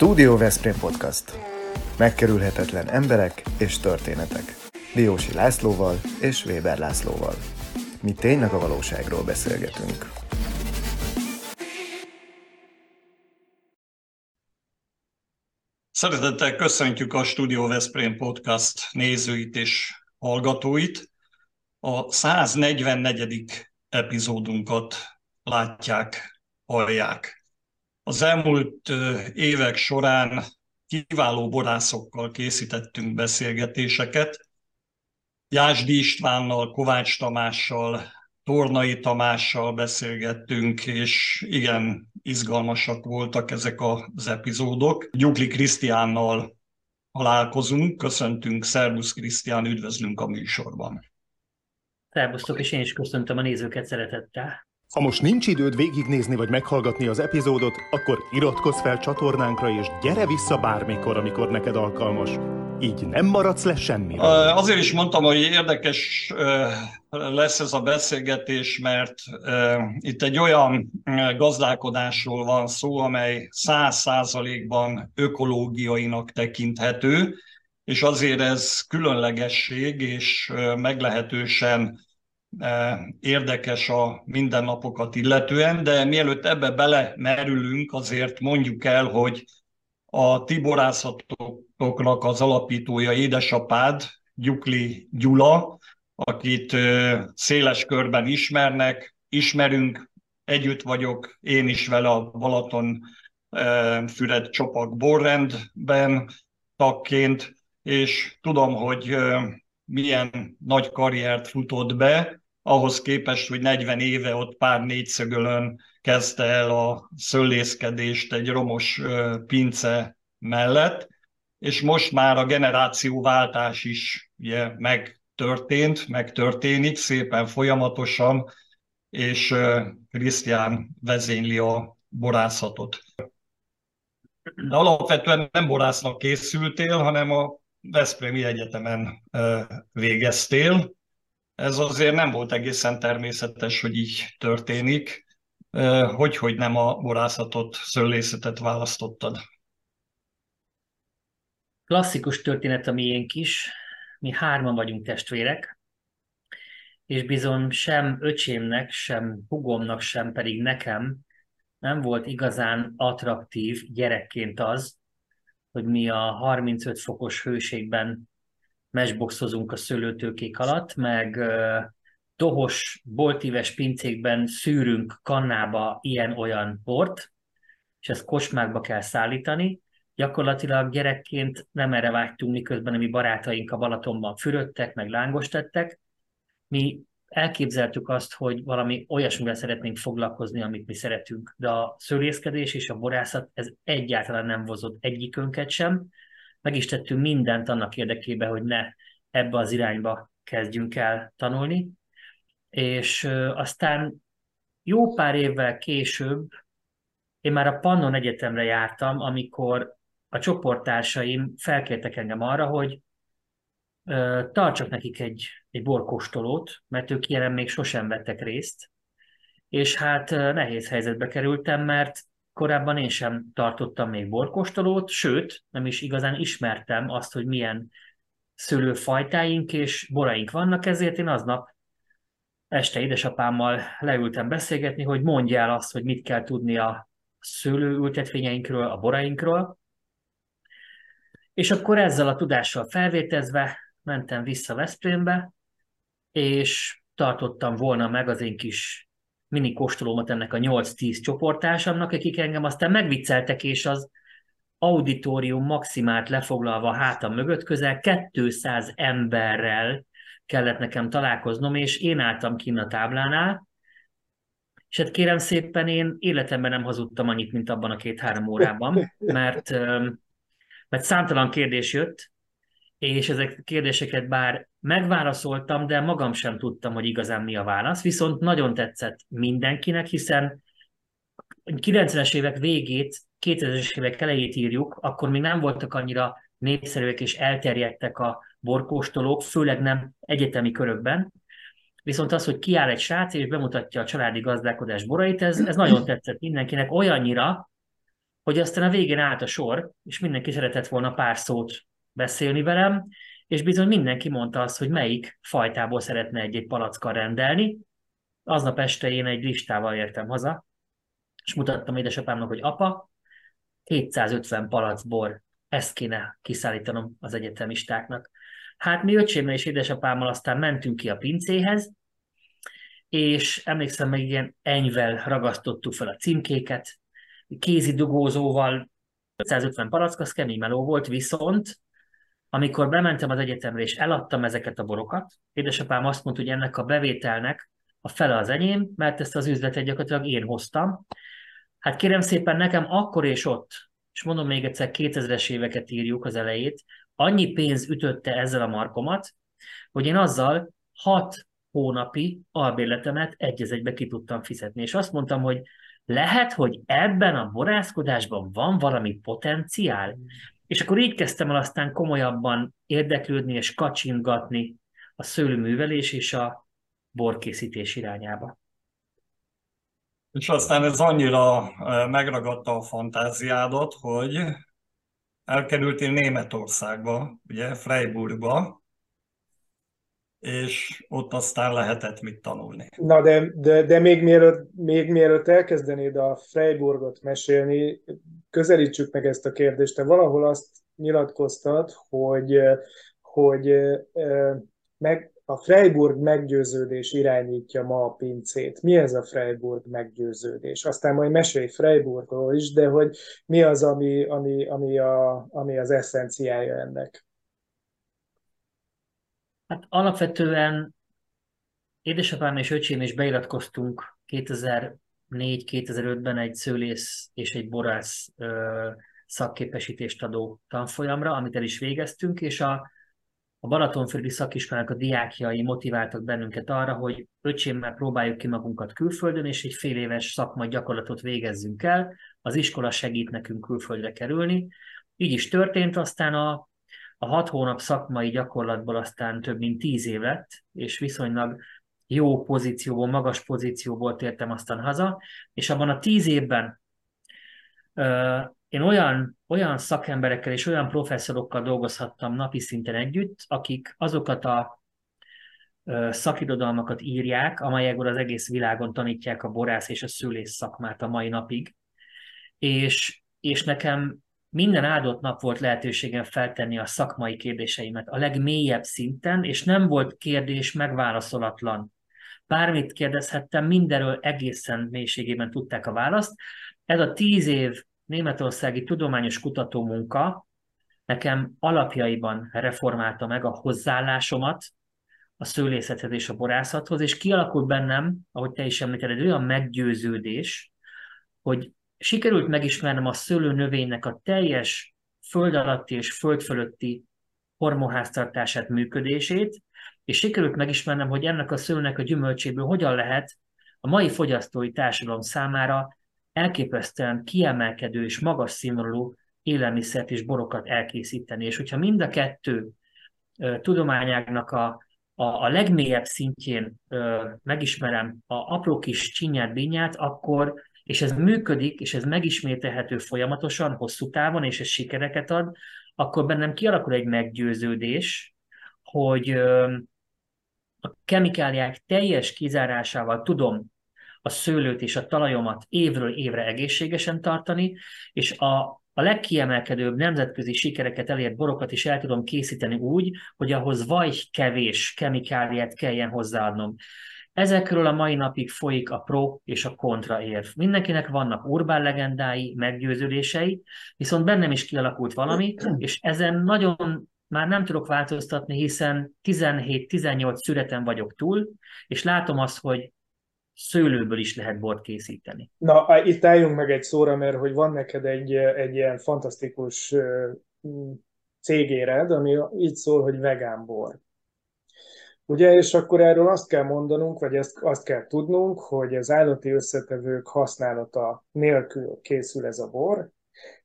Studio Veszprém Podcast. Megkerülhetetlen emberek és történetek. Diósi Lászlóval és Weber Lászlóval. Mi tényleg a valóságról beszélgetünk. Szeretettel köszöntjük a Studio Veszprém Podcast nézőit és hallgatóit. A 144. epizódunkat látják, hallják. Az elmúlt évek során kiváló borászokkal készítettünk beszélgetéseket. Jásdi Istvánnal, Kovács Tamással, Tornai Tamással beszélgettünk, és igen, izgalmasak voltak ezek az epizódok. Gyugli Krisztiánnal találkozunk, köszöntünk, szervusz Krisztián, üdvözlünk a műsorban. Szervusztok, és én is köszöntöm a nézőket szeretettel. Ha most nincs időd végignézni vagy meghallgatni az epizódot, akkor iratkozz fel csatornánkra, és gyere vissza bármikor, amikor neked alkalmas. Így nem maradsz le semmi. Azért is mondtam, hogy érdekes lesz ez a beszélgetés, mert itt egy olyan gazdálkodásról van szó, amely száz százalékban ökológiainak tekinthető, és azért ez különlegesség, és meglehetősen érdekes a mindennapokat illetően, de mielőtt ebbe belemerülünk, azért mondjuk el, hogy a tiborászatoknak az alapítója édesapád, Gyukli Gyula, akit széles körben ismernek, ismerünk, együtt vagyok én is vele a Balaton Füred Csopak borrendben tagként, és tudom, hogy milyen nagy karriert futott be, ahhoz képest, hogy 40 éve ott pár négyszögölön kezdte el a szöllészkedést egy romos pince mellett, és most már a generációváltás is ugye, megtörtént, megtörténik szépen folyamatosan, és Krisztián vezényli a borászatot. De alapvetően nem borásznak készültél, hanem a Veszprémi Egyetemen végeztél, ez azért nem volt egészen természetes, hogy így történik. Hogy, hogy nem a borászatot, szőlészetet választottad? Klasszikus történet a miénk is. Mi hárman vagyunk testvérek, és bizony sem öcsémnek, sem hugomnak, sem pedig nekem nem volt igazán attraktív gyerekként az, hogy mi a 35 fokos hőségben mesboxozunk a szőlőtőkék alatt, meg dohos, boltíves pincékben szűrünk kannába ilyen-olyan bort, és ezt kocsmákba kell szállítani. Gyakorlatilag gyerekként nem erre vágytunk, miközben a mi barátaink a Balatonban fürödtek, meg lángostettek. Mi elképzeltük azt, hogy valami olyasmivel szeretnénk foglalkozni, amit mi szeretünk. De a szőlészkedés és a borászat, ez egyáltalán nem vozott egyikünket sem meg is tettünk mindent annak érdekében, hogy ne ebbe az irányba kezdjünk el tanulni. És aztán jó pár évvel később én már a Pannon Egyetemre jártam, amikor a csoporttársaim felkértek engem arra, hogy tartsak nekik egy, egy borkostolót, mert ők ilyen még sosem vettek részt, és hát nehéz helyzetbe kerültem, mert korábban én sem tartottam még borkostolót, sőt, nem is igazán ismertem azt, hogy milyen szőlőfajtáink és boraink vannak, ezért én aznap este édesapámmal leültem beszélgetni, hogy mondja el azt, hogy mit kell tudni a szőlőültetvényeinkről, a borainkról. És akkor ezzel a tudással felvétezve mentem vissza Veszprémbe, és tartottam volna meg az én kis mini kóstolómat ennek a 8-10 csoportársamnak, akik engem aztán megvicceltek, és az auditorium maximált lefoglalva hátam mögött közel 200 emberrel kellett nekem találkoznom, és én álltam kinn a táblánál, és hát kérem szépen, én életemben nem hazudtam annyit, mint abban a két-három órában, mert, mert számtalan kérdés jött, és ezek a kérdéseket bár megválaszoltam, de magam sem tudtam, hogy igazán mi a válasz, viszont nagyon tetszett mindenkinek, hiszen 90-es évek végét, 2000-es évek elejét írjuk, akkor még nem voltak annyira népszerűek és elterjedtek a borkóstolók, főleg nem egyetemi körökben. Viszont az, hogy kiáll egy srác és bemutatja a családi gazdálkodás borait, ez, ez nagyon tetszett mindenkinek olyannyira, hogy aztán a végén állt a sor, és mindenki szeretett volna pár szót beszélni velem, és bizony mindenki mondta azt, hogy melyik fajtából szeretne egy-egy palackkal rendelni. Aznap este én egy listával értem haza, és mutattam édesapámnak, hogy apa, 750 palac bor, ezt kéne kiszállítanom az egyetemistáknak. Hát mi öcsémmel és édesapámmal aztán mentünk ki a pincéhez, és emlékszem meg ilyen enyvel ragasztottuk fel a címkéket, kézi dugózóval 150 palack, az kemény meló volt, viszont amikor bementem az egyetemre és eladtam ezeket a borokat, édesapám azt mondta, hogy ennek a bevételnek a fele az enyém, mert ezt az üzletet gyakorlatilag én hoztam. Hát kérem szépen, nekem akkor és ott, és mondom még egyszer, 2000-es éveket írjuk az elejét, annyi pénz ütötte ezzel a markomat, hogy én azzal hat hónapi albérletemet egy egybe ki tudtam fizetni. És azt mondtam, hogy lehet, hogy ebben a borászkodásban van valami potenciál. És akkor így kezdtem el aztán komolyabban érdeklődni és kacsingatni a szőlőművelés és a borkészítés irányába. És aztán ez annyira megragadta a fantáziádat, hogy elkerültél Németországba, ugye, Freiburgba, és ott aztán lehetett mit tanulni. Na, de, de, de még, mielőtt, még mielőtt elkezdenéd a Freiburgot mesélni, közelítsük meg ezt a kérdést. Te valahol azt nyilatkoztad, hogy, hogy meg, a Freiburg meggyőződés irányítja ma a pincét. Mi ez a Freiburg meggyőződés? Aztán majd mesélj Freiburgról is, de hogy mi az, ami, ami, ami, a, ami az eszenciája ennek? Hát alapvetően édesapám és öcsém is beiratkoztunk 2004-2005-ben egy szőlész és egy borász szakképesítést adó tanfolyamra, amit el is végeztünk, és a, a Balatonfürdi szakiskolának a diákjai motiváltak bennünket arra, hogy öcsémmel próbáljuk ki magunkat külföldön, és egy fél éves szakmai gyakorlatot végezzünk el. Az iskola segít nekünk külföldre kerülni. Így is történt, aztán a a hat hónap szakmai gyakorlatból aztán több mint tíz év lett, és viszonylag jó pozícióból, magas pozícióból tértem aztán haza, és abban a tíz évben uh, én olyan, olyan szakemberekkel és olyan professzorokkal dolgozhattam napi szinten együtt, akik azokat a uh, szakirodalmakat írják, amelyekből az egész világon tanítják a borász és a szülész szakmát a mai napig. És, és nekem minden áldott nap volt lehetőségem feltenni a szakmai kérdéseimet a legmélyebb szinten, és nem volt kérdés megválaszolatlan. Bármit kérdezhettem, mindenről egészen mélységében tudták a választ. Ez a tíz év németországi tudományos kutatómunka nekem alapjaiban reformálta meg a hozzáállásomat a szőlészethez és a borászathoz, és kialakult bennem, ahogy te is említed, egy olyan meggyőződés, hogy sikerült megismernem a szőlőnövénynek a teljes föld alatti és föld fölötti hormonháztartását, működését, és sikerült megismernem, hogy ennek a szőlőnek a gyümölcséből hogyan lehet a mai fogyasztói társadalom számára elképesztően kiemelkedő és magas színvonalú élelmiszert és borokat elkészíteni. És hogyha mind a kettő tudományágnak a, a, a legmélyebb szintjén ö, megismerem a apró kis csinyát, binyát, akkor és ez működik, és ez megismételhető folyamatosan, hosszú távon, és ez sikereket ad, akkor bennem kialakul egy meggyőződés, hogy a kemikáliák teljes kizárásával tudom a szőlőt és a talajomat évről évre egészségesen tartani, és a, a legkiemelkedőbb nemzetközi sikereket elért borokat is el tudom készíteni úgy, hogy ahhoz vaj kevés kemikáliát kelljen hozzáadnom. Ezekről a mai napig folyik a pro és a kontra érv. Mindenkinek vannak urbán legendái, meggyőződései, viszont bennem is kialakult valami, és ezen nagyon már nem tudok változtatni, hiszen 17-18 szüreten vagyok túl, és látom azt, hogy szőlőből is lehet bort készíteni. Na, itt álljunk meg egy szóra, mert hogy van neked egy, egy ilyen fantasztikus cégéred, ami így szól, hogy vegán bor. Ugye, és akkor erről azt kell mondanunk, vagy ezt, azt kell tudnunk, hogy az állati összetevők használata nélkül készül ez a bor,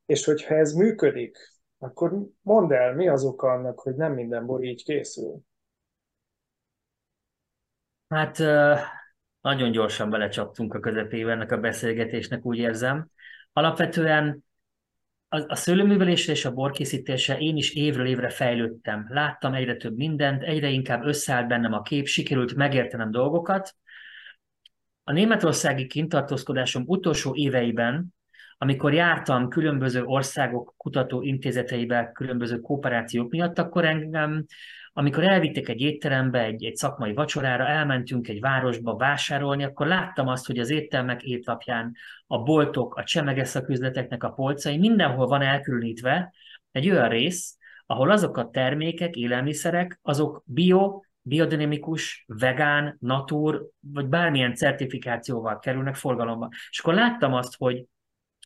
és hogyha ez működik, akkor mondd el, mi az oka annak, hogy nem minden bor így készül? Hát nagyon gyorsan belecsaptunk a közepébe ennek a beszélgetésnek, úgy érzem. Alapvetően a, a szőlőművelésre és a borkészítésre én is évről évre fejlődtem. Láttam egyre több mindent, egyre inkább összeállt bennem a kép, sikerült megértenem dolgokat. A németországi kintartózkodásom utolsó éveiben, amikor jártam különböző országok kutatóintézeteibe, különböző kooperációk miatt, akkor engem amikor elvittek egy étterembe, egy, egy szakmai vacsorára, elmentünk egy városba vásárolni, akkor láttam azt, hogy az éttermek étlapján a boltok, a csemegeszaküzleteknek a polcai mindenhol van elkülönítve egy olyan rész, ahol azok a termékek, élelmiszerek, azok bio, biodinamikus, vegán, natur, vagy bármilyen certifikációval kerülnek forgalomba. És akkor láttam azt, hogy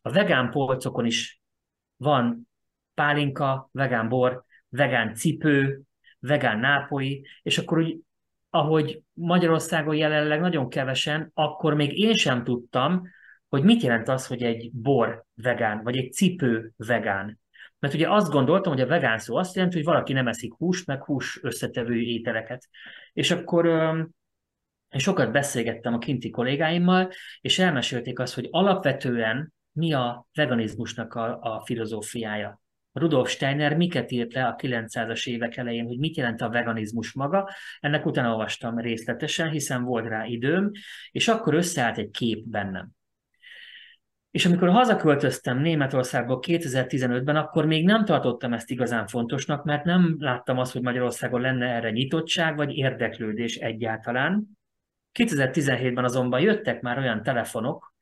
a vegán polcokon is van pálinka, vegán bor, vegán cipő, vegán nápoi, és akkor úgy, ahogy Magyarországon jelenleg nagyon kevesen, akkor még én sem tudtam, hogy mit jelent az, hogy egy bor vegán, vagy egy cipő vegán. Mert ugye azt gondoltam, hogy a vegán szó azt jelenti, hogy valaki nem eszik húst, meg hús összetevő ételeket. És akkor én sokat beszélgettem a kinti kollégáimmal, és elmesélték azt, hogy alapvetően mi a veganizmusnak a, a filozófiája. Rudolf Steiner miket írt le a 900-as évek elején, hogy mit jelent a veganizmus maga. Ennek utána olvastam részletesen, hiszen volt rá időm, és akkor összeállt egy kép bennem. És amikor hazaköltöztem Németországból 2015-ben, akkor még nem tartottam ezt igazán fontosnak, mert nem láttam azt, hogy Magyarországon lenne erre nyitottság vagy érdeklődés egyáltalán. 2017-ben azonban jöttek már olyan telefonok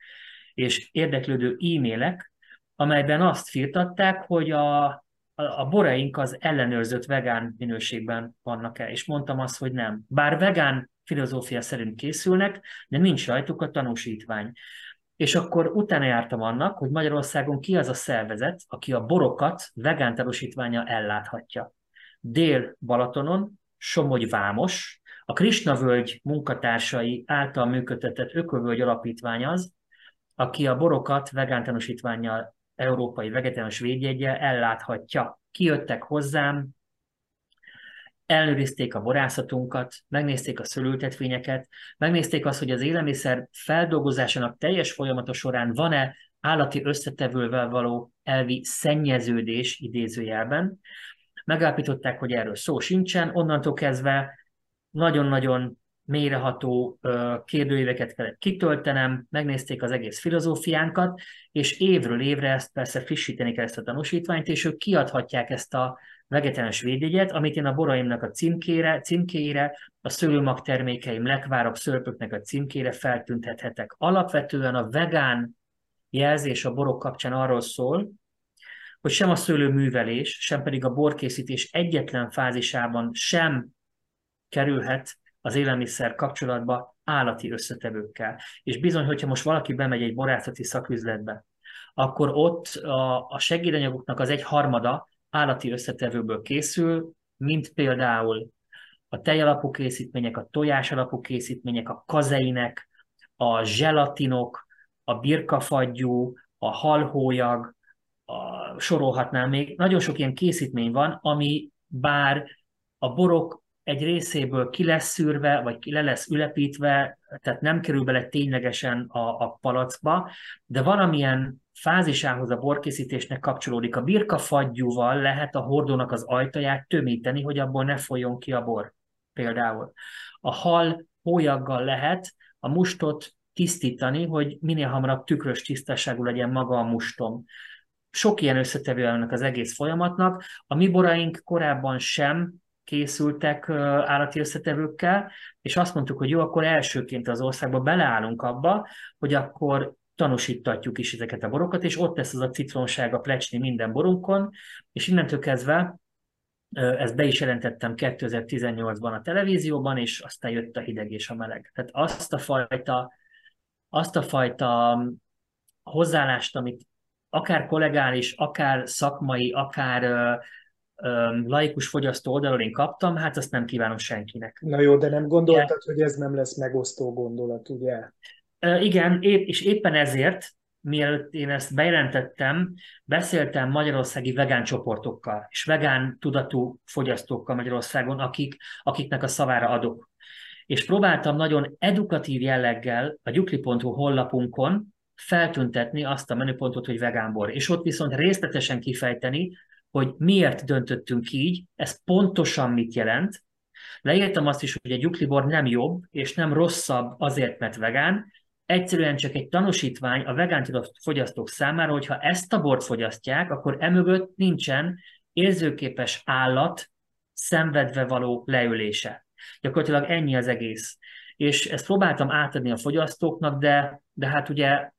és érdeklődő e-mailek, amelyben azt firtatták, hogy a, a, a boraink az ellenőrzött vegán minőségben vannak-e, és mondtam azt, hogy nem. Bár vegán filozófia szerint készülnek, de nincs rajtuk a tanúsítvány. És akkor utána jártam annak, hogy Magyarországon ki az a szervezet, aki a borokat vegán tanúsítványa elláthatja. Dél-Balatonon, Somogy Vámos, a Krisna völgy munkatársai által működtetett Ökövölgy Alapítvány az, aki a borokat vegán tanúsítványjal európai vegetáriánus védjegyel elláthatja. Kijöttek hozzám, ellenőrizték a borászatunkat, megnézték a szülültetvényeket, megnézték azt, hogy az élelmiszer feldolgozásának teljes folyamata során van-e állati összetevővel való elvi szennyeződés idézőjelben. Megállapították, hogy erről szó sincsen, onnantól kezdve nagyon-nagyon mélyreható kérdőíveket kellett kitöltenem, megnézték az egész filozófiánkat, és évről évre ezt persze frissíteni kell ezt a tanúsítványt, és ők kiadhatják ezt a vegetáns védjegyet, amit én a boraimnak a címkére, címkére, a szőlőmag termékeim, lekvárok, szörpöknek a címkére feltüntethetek. Alapvetően a vegán jelzés a borok kapcsán arról szól, hogy sem a szőlőművelés, sem pedig a borkészítés egyetlen fázisában sem kerülhet az élelmiszer kapcsolatba állati összetevőkkel. És bizony, hogyha most valaki bemegy egy borászati szaküzletbe, akkor ott a, a segédanyagoknak az egy harmada állati összetevőből készül, mint például a tejalapú készítmények, a tojás alapú készítmények, a kazeinek, a zselatinok, a birkafagyú, a halhólyag, a, sorolhatnám még. Nagyon sok ilyen készítmény van, ami bár a borok egy részéből ki lesz szűrve, vagy ki le lesz ülepítve, tehát nem kerül bele ténylegesen a, a palackba, de valamilyen fázisához a borkészítésnek kapcsolódik. A birka fagyúval lehet a hordónak az ajtaját tömíteni, hogy abból ne folyjon ki a bor, például. A hal hólyaggal lehet a mustot tisztítani, hogy minél hamarabb tükrös tisztaságú legyen maga a mustom. Sok ilyen összetevő ennek az egész folyamatnak. A mi boraink korábban sem készültek állati összetevőkkel, és azt mondtuk, hogy jó, akkor elsőként az országba beleállunk abba, hogy akkor tanúsítatjuk is ezeket a borokat, és ott lesz az a citronság, a plecsni minden borunkon, és innentől kezdve ezt be is jelentettem 2018-ban a televízióban, és aztán jött a hideg és a meleg. Tehát azt a fajta, azt a fajta hozzáállást, amit akár kollegális, akár szakmai, akár laikus fogyasztó oldalról én kaptam, hát azt nem kívánom senkinek. Na jó, de nem gondoltad, hogy ez nem lesz megosztó gondolat, ugye? Igen, és éppen ezért, mielőtt én ezt bejelentettem, beszéltem magyarországi vegán csoportokkal, és vegán tudatú fogyasztókkal Magyarországon, akik, akiknek a szavára adok. És próbáltam nagyon edukatív jelleggel a gyukli.hu honlapunkon feltüntetni azt a menüpontot, hogy vegánbor. És ott viszont részletesen kifejteni, hogy miért döntöttünk így, ez pontosan mit jelent. Leírtam azt is, hogy egy juklibor nem jobb és nem rosszabb azért, mert vegán, egyszerűen csak egy tanúsítvány a vegán fogyasztók számára, hogyha ezt a bort fogyasztják, akkor emögött nincsen érzőképes állat szenvedve való leülése. Gyakorlatilag ennyi az egész. És ezt próbáltam átadni a fogyasztóknak, de, de hát ugye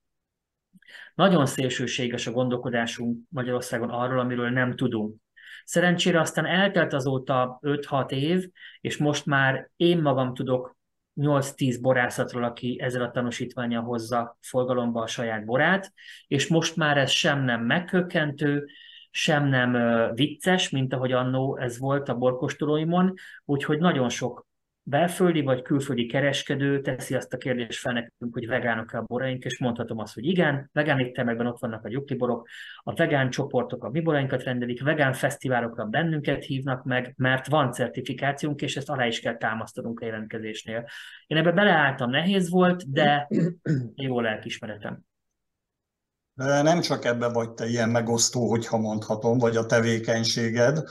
nagyon szélsőséges a gondolkodásunk Magyarországon arról, amiről nem tudunk. Szerencsére aztán eltelt azóta 5-6 év, és most már én magam tudok 8-10 borászatról, aki ezzel a tanúsítványal hozza forgalomba a saját borát, és most már ez sem nem megkökkentő, sem nem vicces, mint ahogy annó ez volt a borkostolóimon, úgyhogy nagyon sok belföldi vagy külföldi kereskedő teszi azt a kérdést fel nekünk, hogy vegánok-e a boraink, és mondhatom azt, hogy igen, vegán éttermekben ott vannak a gyukliborok, a vegán csoportok a mi borainkat rendelik, vegán fesztiválokra bennünket hívnak meg, mert van certifikációnk, és ezt alá is kell támasztanunk a jelentkezésnél. Én ebbe beleálltam, nehéz volt, de jó lelkismeretem. Nem csak ebbe vagy te ilyen megosztó, hogyha mondhatom, vagy a tevékenységed,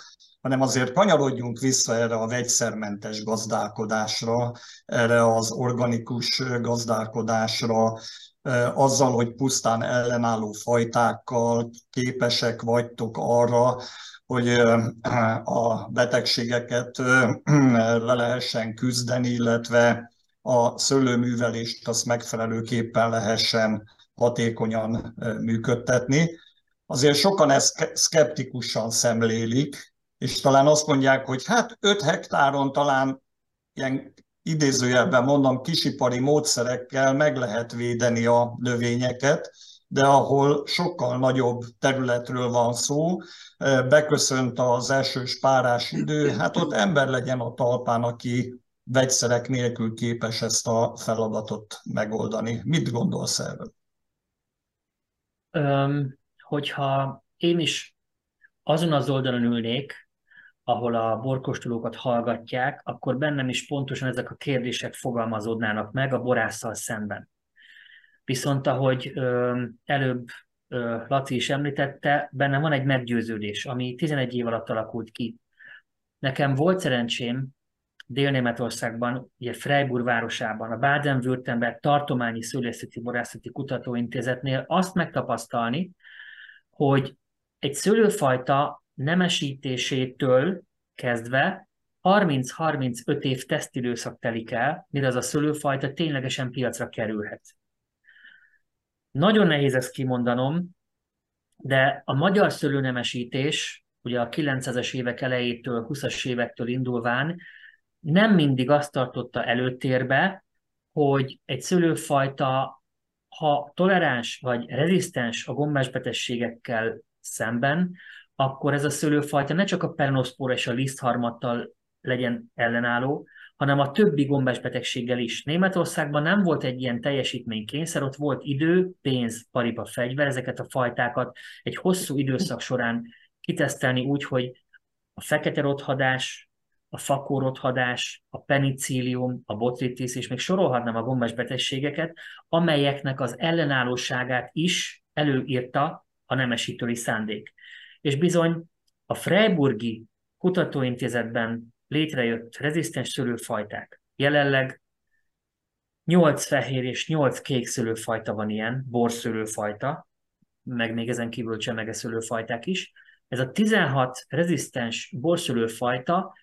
hanem azért kanyarodjunk vissza erre a vegyszermentes gazdálkodásra, erre az organikus gazdálkodásra, azzal, hogy pusztán ellenálló fajtákkal képesek vagytok arra, hogy a betegségeket le lehessen küzdeni, illetve a szőlőművelést azt megfelelőképpen lehessen hatékonyan működtetni. Azért sokan ezt szkeptikusan szemlélik, és talán azt mondják, hogy hát 5 hektáron talán ilyen idézőjelben mondom, kisipari módszerekkel meg lehet védeni a növényeket, de ahol sokkal nagyobb területről van szó, beköszönt az esős párás idő, hát ott ember legyen a talpán, aki vegyszerek nélkül képes ezt a feladatot megoldani. Mit gondolsz erről? Hogyha én is azon az oldalon ülnék, ahol a borkostolókat hallgatják, akkor bennem is pontosan ezek a kérdések fogalmazódnának meg a borásszal szemben. Viszont ahogy előbb ö, Laci is említette, bennem van egy meggyőződés, ami 11 év alatt alakult ki. Nekem volt szerencsém Dél-Németországban, ugye Freiburg városában, a Baden-Württemberg tartományi szülészeti borászati kutatóintézetnél azt megtapasztalni, hogy egy szőlőfajta nemesítésétől kezdve 30-35 év tesztidőszak telik el, mire az a szőlőfajta ténylegesen piacra kerülhet. Nagyon nehéz ezt kimondanom, de a magyar szőlőnemesítés, ugye a 900-es évek elejétől, 20-as évektől indulván nem mindig azt tartotta előtérbe, hogy egy szőlőfajta, ha toleráns vagy rezisztens a gombás betegségekkel szemben, akkor ez a szőlőfajta ne csak a pernoszpóra és a lisztharmattal legyen ellenálló, hanem a többi gombás betegséggel is. Németországban nem volt egy ilyen teljesítménykényszer, ott volt idő, pénz, paripa, fegyver, ezeket a fajtákat egy hosszú időszak során kitesztelni úgy, hogy a fekete rothadás, a fakórothadás, a penicillium, a botritis, és még sorolhatnám a gombás betegségeket, amelyeknek az ellenállóságát is előírta a nemesítői szándék és bizony a Freiburgi Kutatóintézetben létrejött rezisztens szőlőfajták. Jelenleg 8 fehér és 8 kék szőlőfajta van ilyen, borszőlőfajta, meg még ezen kívül csemege szőlőfajták is. Ez a 16 rezisztens borszőlőfajta,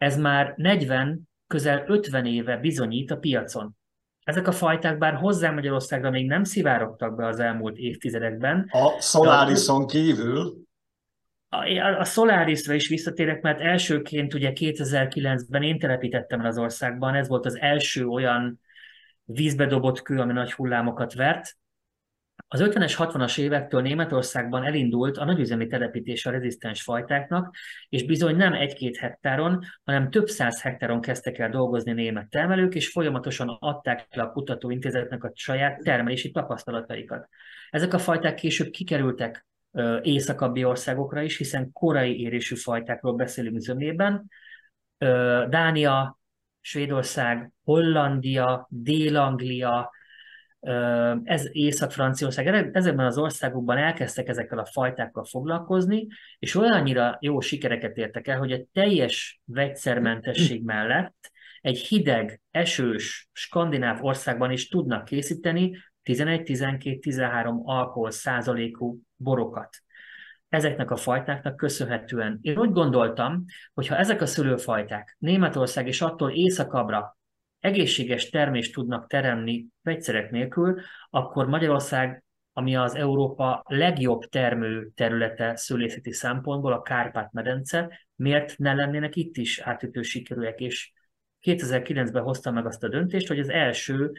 ez már 40, közel 50 éve bizonyít a piacon. Ezek a fajták bár hozzá Magyarországra még nem szivárogtak be az elmúlt évtizedekben. A Solarison kívül? A Solarisra is visszatérek, mert elsőként ugye 2009-ben én telepítettem el az országban, ez volt az első olyan vízbe dobott kő, ami nagy hullámokat vert. Az 50-es, 60-as évektől Németországban elindult a nagyüzemi telepítés a rezisztens fajtáknak, és bizony nem egy-két hektáron, hanem több száz hektáron kezdtek el dolgozni német termelők, és folyamatosan adták le a kutatóintézetnek a saját termelési tapasztalataikat. Ezek a fajták később kikerültek északabbi országokra is, hiszen korai érésű fajtákról beszélünk zömében. Dánia, Svédország, Hollandia, Dél-Anglia, ez Észak-Franciaország, ezekben az országokban elkezdtek ezekkel a fajtákkal foglalkozni, és olyannyira jó sikereket értek el, hogy a teljes vegyszermentesség mellett egy hideg, esős, skandináv országban is tudnak készíteni 11-12-13 alkohol százalékú borokat. Ezeknek a fajtáknak köszönhetően. Én úgy gondoltam, hogy ha ezek a szülőfajták Németország és attól északabbra egészséges termést tudnak teremni vegyszerek nélkül, akkor Magyarország, ami az Európa legjobb termő területe szülészeti szempontból, a Kárpát-medence, miért ne lennének itt is átütő sikerűek, és 2009-ben hoztam meg azt a döntést, hogy az első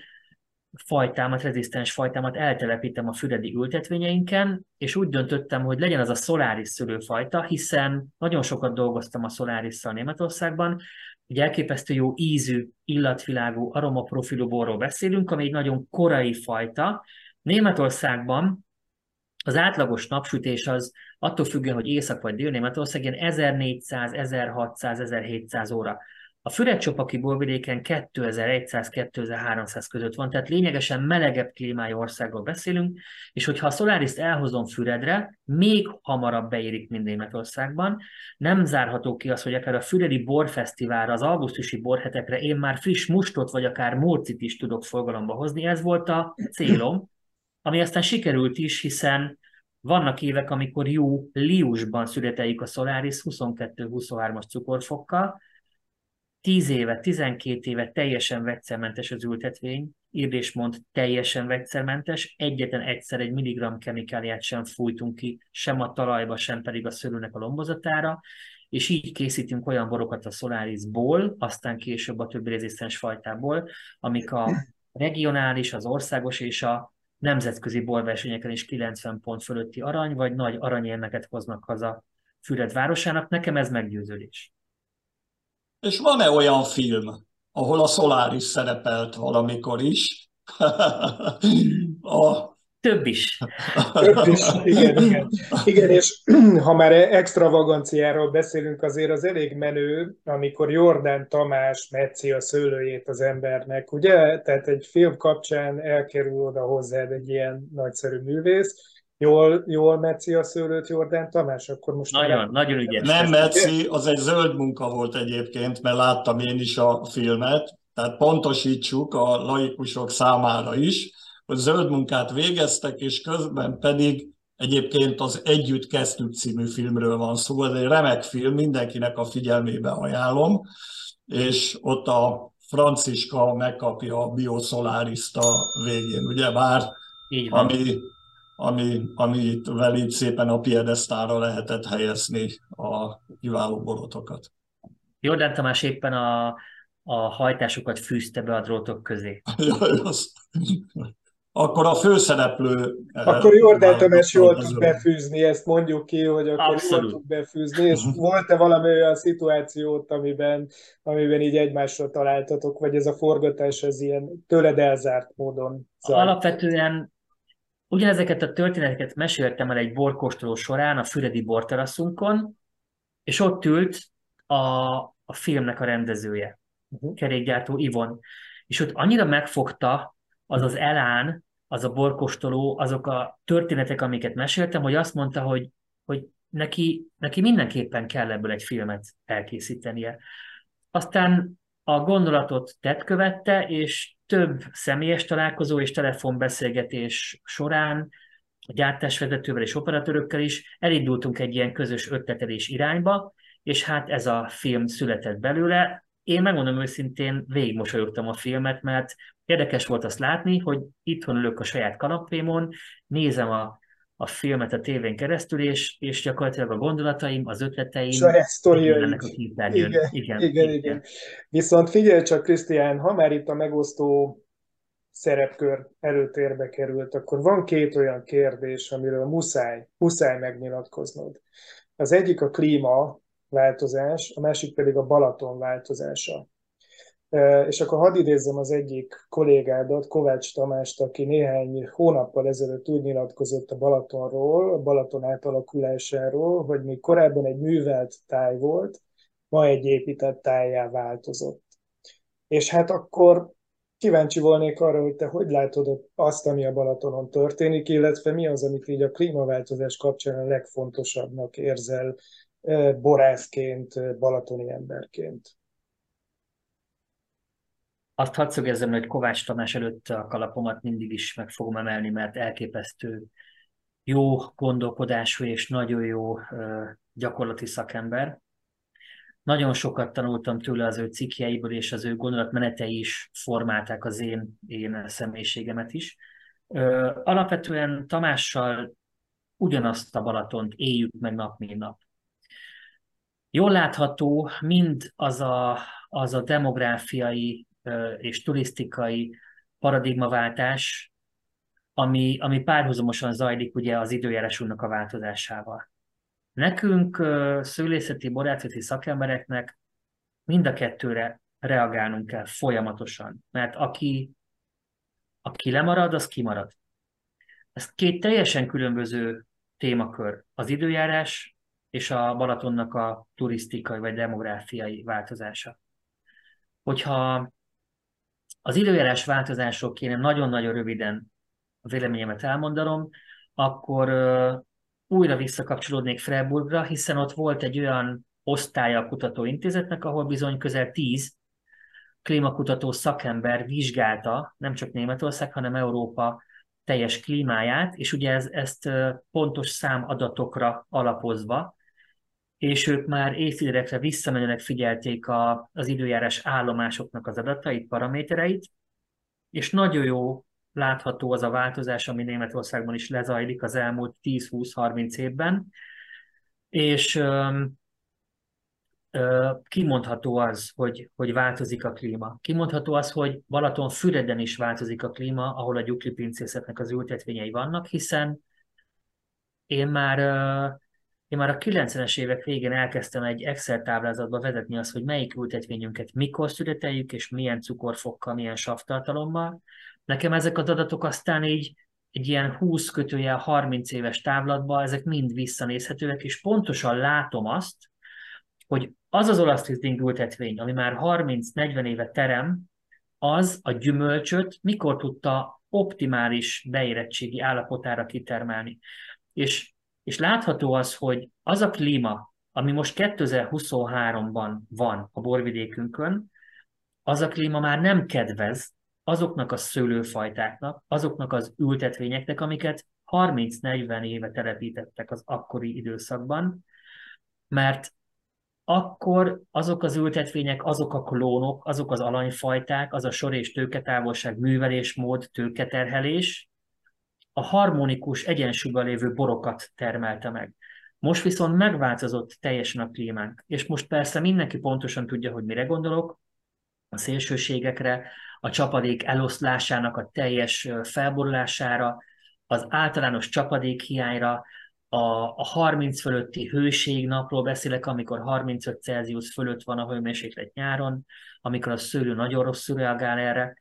fajtámat, rezisztens fajtámat eltelepítem a füredi ültetvényeinken, és úgy döntöttem, hogy legyen az a Solaris szülőfajta, hiszen nagyon sokat dolgoztam a Solarisszal Németországban, egy elképesztő jó ízű, illatvilágú, aromaprofilú borról beszélünk, ami egy nagyon korai fajta. Németországban az átlagos napsütés az attól függően, hogy Észak vagy Dél-Németország, ilyen 1400, 1600, 1700 óra. A Füred-csopaki borvidéken 2100-2300 között van, tehát lényegesen melegebb klímájú országról beszélünk, és hogyha a Solaris elhozom Füredre, még hamarabb beérik, mint Németországban. Nem zárható ki az, hogy akár a Füredi Borfesztiválra, az augusztusi borhetekre én már friss mustot, vagy akár mórcit is tudok forgalomba hozni. Ez volt a célom, ami aztán sikerült is, hiszen vannak évek, amikor jó liusban születeljük a Solaris 22-23-as cukorfokkal, 10 éve, 12 éve teljesen vegyszermentes az ültetvény, írd és mond teljesen vegyszermentes, egyetlen egyszer egy milligram kemikáliát sem fújtunk ki, sem a talajba, sem pedig a szörülnek a lombozatára, és így készítünk olyan borokat a Solarisból, aztán később a többi rezisztens fajtából, amik a regionális, az országos és a nemzetközi borversenyeken is 90 pont fölötti arany, vagy nagy aranyérmeket hoznak haza Füred városának. Nekem ez meggyőződés. És van-e olyan film, ahol a Solaris szerepelt valamikor is? a... Több is. Több is, igen, igen. Igen, és ha már extravaganciáról beszélünk, azért az elég menő, amikor Jordán Tamás metszi a szőlőjét az embernek, ugye? Tehát egy film kapcsán elkerül oda hozzád egy ilyen nagyszerű művész, Jól, jól metszi a szőlőt Jordán Tamás? Akkor most nagyon, nem... nagyon ügyes. Nem metszi, az egy zöld munka volt egyébként, mert láttam én is a filmet, tehát pontosítsuk a laikusok számára is, hogy zöld munkát végeztek, és közben pedig egyébként az Együtt kezdtük című filmről van szó, ez egy remek film, mindenkinek a figyelmébe ajánlom, és ott a Franciska megkapja a Biosolaris a végén, ugye bár, ami ami, amit velük szépen a piedesztára lehetett helyezni a kiváló borotokat. Jordán Tamás éppen a, a hajtásokat fűzte be a drótok közé. akkor a főszereplő... Eh, akkor Jordán Tamás jól tud befűzni, ezt mondjuk ki, hogy akkor Abszolút. jól tud befűzni, és volt-e valami olyan szituációt, amiben, amiben így egymásra találtatok, vagy ez a forgatás ez ilyen tőled elzárt módon zajlt? Alapvetően Ugyanezeket a történeteket meséltem el egy borkóstoló során a Füredi borteraszunkon, és ott ült a, a filmnek a rendezője, uh-huh. kerékgyártó Ivon. És ott annyira megfogta az az elán, az a borkóstoló, azok a történetek, amiket meséltem, hogy azt mondta, hogy, hogy neki, neki mindenképpen kell ebből egy filmet elkészítenie. Aztán a gondolatot tett követte, és több személyes találkozó és telefonbeszélgetés során a gyártásvezetővel és operatőrökkel is elindultunk egy ilyen közös ötletelés irányba, és hát ez a film született belőle. Én megmondom őszintén, végigmosolyogtam a filmet, mert érdekes volt azt látni, hogy itthon ülök a saját kanapémon, nézem a a filmet a tévén keresztül, és, és gyakorlatilag a gondolataim, az ötleteim Saját a Igen, igen, igen, igen, igen. Viszont figyelj csak, Krisztián, ha már itt a megosztó szerepkör előtérbe került, akkor van két olyan kérdés, amiről muszáj, muszáj megnyilatkoznod. Az egyik a klíma változás, a másik pedig a Balaton változása. És akkor hadd idézzem az egyik kollégádat, Kovács Tamást, aki néhány hónappal ezelőtt úgy nyilatkozott a Balatonról, a Balaton átalakulásáról, hogy még korábban egy művelt táj volt, ma egy épített tájjá változott. És hát akkor kíváncsi volnék arra, hogy te hogy látod azt, ami a Balatonon történik, illetve mi az, amit így a klímaváltozás kapcsán a legfontosabbnak érzel borászként, balatoni emberként. Azt hadd szögezzem, hogy Kovács Tamás előtt a kalapomat mindig is meg fogom emelni, mert elképesztő jó gondolkodású és nagyon jó gyakorlati szakember. Nagyon sokat tanultam tőle az ő cikkjeiből, és az ő gondolatmenetei is formálták az én, én személyiségemet is. Alapvetően Tamással ugyanazt a Balatont éljük meg nap, mint nap. Jól látható mind az a, az a demográfiai és turisztikai paradigmaváltás, ami, ami párhuzamosan zajlik ugye az időjárásunknak a változásával. Nekünk, szőlészeti, borászati szakembereknek mind a kettőre reagálnunk kell folyamatosan, mert aki, aki lemarad, az kimarad. Ez két teljesen különböző témakör. Az időjárás és a Balatonnak a turisztikai vagy demográfiai változása. Hogyha az időjárás változások kéne nagyon-nagyon röviden a véleményemet elmondanom, akkor újra visszakapcsolódnék Freiburgra, hiszen ott volt egy olyan osztálya a kutatóintézetnek, ahol bizony közel tíz klímakutató szakember vizsgálta nem csak Németország, hanem Európa teljes klímáját, és ugye ez, ezt pontos számadatokra alapozva, és ők már évtizedekre visszamenőleg figyelték a, az időjárás állomásoknak az adatait, paramétereit, és nagyon jó látható az a változás, ami Németországban is lezajlik az elmúlt 10-20-30 évben, és ö, ö, kimondható az, hogy, hogy változik a klíma. Kimondható az, hogy Balaton Füreden is változik a klíma, ahol a gyuklipincészetnek az ültetvényei vannak, hiszen én már én már a 90-es évek végén elkezdtem egy Excel táblázatba vezetni azt, hogy melyik ültetvényünket mikor születeljük, és milyen cukorfokkal, milyen savtartalommal, Nekem ezek az adatok aztán így egy ilyen 20 kötőjel 30 éves távlatban, ezek mind visszanézhetőek, és pontosan látom azt, hogy az az olasz ültetvény, ami már 30-40 éve terem, az a gyümölcsöt mikor tudta optimális beérettségi állapotára kitermelni. És, és látható az, hogy az a klíma, ami most 2023-ban van a borvidékünkön, az a klíma már nem kedvez azoknak a szőlőfajtáknak, azoknak az ültetvényeknek, amiket 30-40 éve telepítettek az akkori időszakban, mert akkor azok az ültetvények, azok a klónok, azok az alanyfajták, az a sor és tőketávolság, művelésmód, tőketerhelés, a harmonikus egyensúlyban lévő borokat termelte meg. Most viszont megváltozott teljesen a klímánk, és most persze mindenki pontosan tudja, hogy mire gondolok, a szélsőségekre, a csapadék eloszlásának a teljes felborulására, az általános csapadék hiányra, a, a 30 fölötti hőségnapról beszélek, amikor 35 Celsius fölött van a hőmérséklet nyáron, amikor a szőlő nagyon rosszul reagál erre.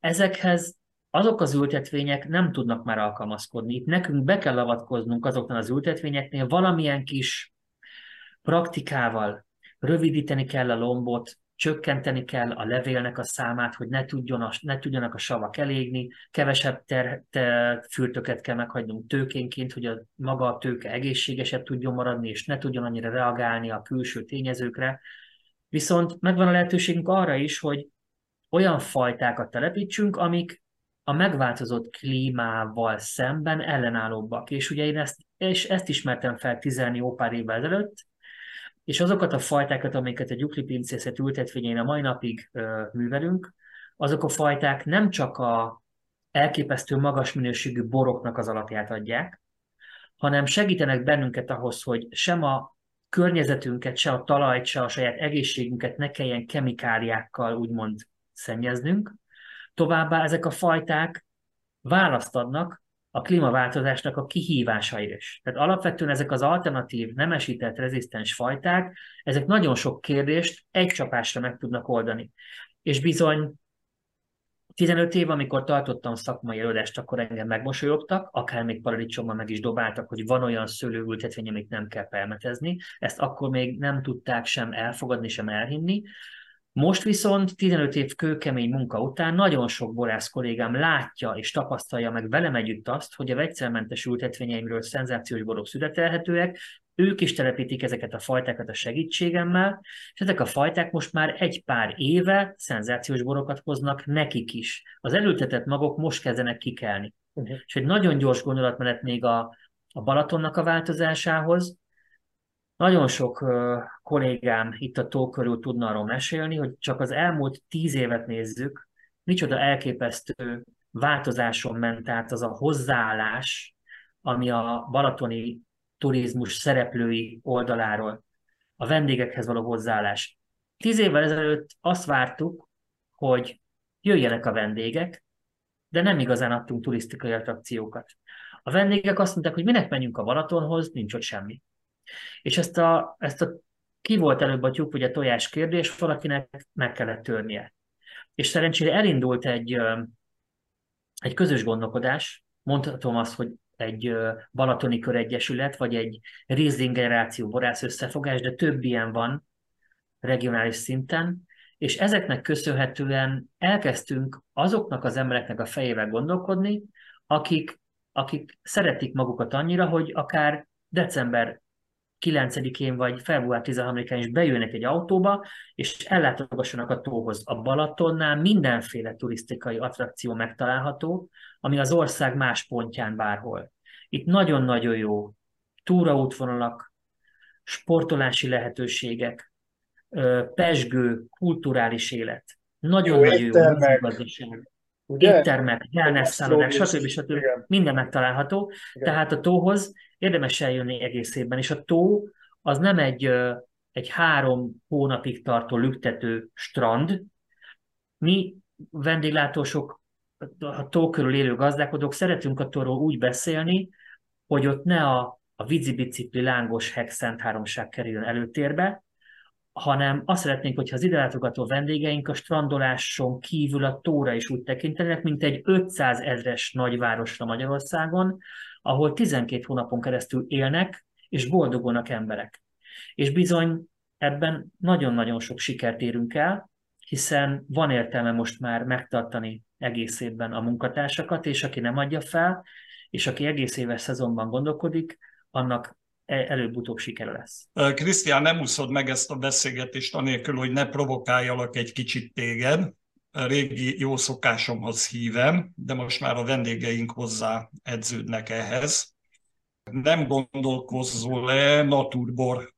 Ezekhez azok az ültetvények nem tudnak már alkalmazkodni. Itt nekünk be kell avatkoznunk azoknál az ültetvényeknél, valamilyen kis praktikával rövidíteni kell a lombot, csökkenteni kell a levélnek a számát, hogy ne, tudjon a, ne tudjanak a savak elégni, kevesebb ter, ter, fürtöket kell meghagynunk tőkénként, hogy a maga a tőke egészségesebb tudjon maradni, és ne tudjon annyira reagálni a külső tényezőkre. Viszont megvan a lehetőségünk arra is, hogy olyan fajtákat telepítsünk, amik a megváltozott klímával szemben ellenállóbbak. És ugye én ezt, és ezt ismertem fel 10 jó pár évvel ezelőtt, és azokat a fajtákat, amiket a gyuklipincészet ültetvényén a mai napig ö, művelünk, azok a fajták nem csak a elképesztő magas minőségű boroknak az alapját adják, hanem segítenek bennünket ahhoz, hogy sem a környezetünket, se a talajt, se a saját egészségünket ne kelljen kemikáliákkal úgymond szennyeznünk. Továbbá ezek a fajták választ adnak a klímaváltozásnak a kihívásai is. Tehát alapvetően ezek az alternatív, nemesített, rezisztens fajták, ezek nagyon sok kérdést egy csapásra meg tudnak oldani. És bizony 15 év, amikor tartottam szakmai előadást, akkor engem megmosolyogtak, akár még paradicsommal meg is dobáltak, hogy van olyan szőlőültetvény, amit nem kell permetezni. Ezt akkor még nem tudták sem elfogadni, sem elhinni. Most viszont 15 év kőkemény munka után nagyon sok borász kollégám látja és tapasztalja meg velem együtt azt, hogy a vegyszermentes ültetvényeimről szenzációs borok születelhetőek, ők is telepítik ezeket a fajtákat a segítségemmel, és ezek a fajták most már egy pár éve szenzációs borokat hoznak nekik is. Az elültetett magok most kezdenek kikelni. Uh-huh. És egy nagyon gyors gondolatmenet még a, a Balatonnak a változásához. Nagyon sok kollégám itt a tó körül tudna arról mesélni, hogy csak az elmúlt tíz évet nézzük, micsoda elképesztő változáson ment át az a hozzáállás, ami a balatoni turizmus szereplői oldaláról, a vendégekhez való hozzáállás. Tíz évvel ezelőtt azt vártuk, hogy jöjjenek a vendégek, de nem igazán adtunk turisztikai attrakciókat. A vendégek azt mondták, hogy minek menjünk a Balatonhoz, nincs ott semmi. És ezt a, ezt a ki volt előbb a tyúk a tojás kérdés, valakinek meg kellett törnie. És szerencsére elindult egy, egy közös gondolkodás, mondhatom azt, hogy egy Balatoni Köregyesület, vagy egy Riesling generáció borász összefogás, de több ilyen van regionális szinten, és ezeknek köszönhetően elkezdtünk azoknak az embereknek a fejével gondolkodni, akik, akik szeretik magukat annyira, hogy akár december 9-én vagy február 13-án is bejönnek egy autóba, és ellátogassanak a tóhoz. A Balatonnál mindenféle turisztikai attrakció megtalálható, ami az ország más pontján bárhol. Itt nagyon-nagyon jó túraútvonalak, sportolási lehetőségek, pesgő, kulturális élet. Nagyon-nagyon jó, jó gazdaság. Éttermek, wellness szállodák, stb. stb. Minden megtalálható. Igen. Tehát a tóhoz érdemes eljönni egész évben, és a tó az nem egy, egy három hónapig tartó lüktető strand. Mi vendéglátósok, a tó körül élő gazdálkodók szeretünk a tóról úgy beszélni, hogy ott ne a, a vízibicikli lángos hexent háromság kerüljön előtérbe, hanem azt szeretnénk, hogyha az ide látogató vendégeink a strandoláson kívül a tóra is úgy tekintenek, mint egy 500 ezres nagyvárosra Magyarországon, ahol 12 hónapon keresztül élnek, és boldogulnak emberek. És bizony ebben nagyon-nagyon sok sikert érünk el, hiszen van értelme most már megtartani egész évben a munkatársakat, és aki nem adja fel, és aki egész éves szezonban gondolkodik, annak előbb-utóbb sikere lesz. Krisztián, nem úszod meg ezt a beszélgetést anélkül, hogy ne provokáljalak egy kicsit téged. A régi jó szokásomhoz hívem, de most már a vendégeink hozzá edződnek ehhez. Nem gondolkozzol-e naturbor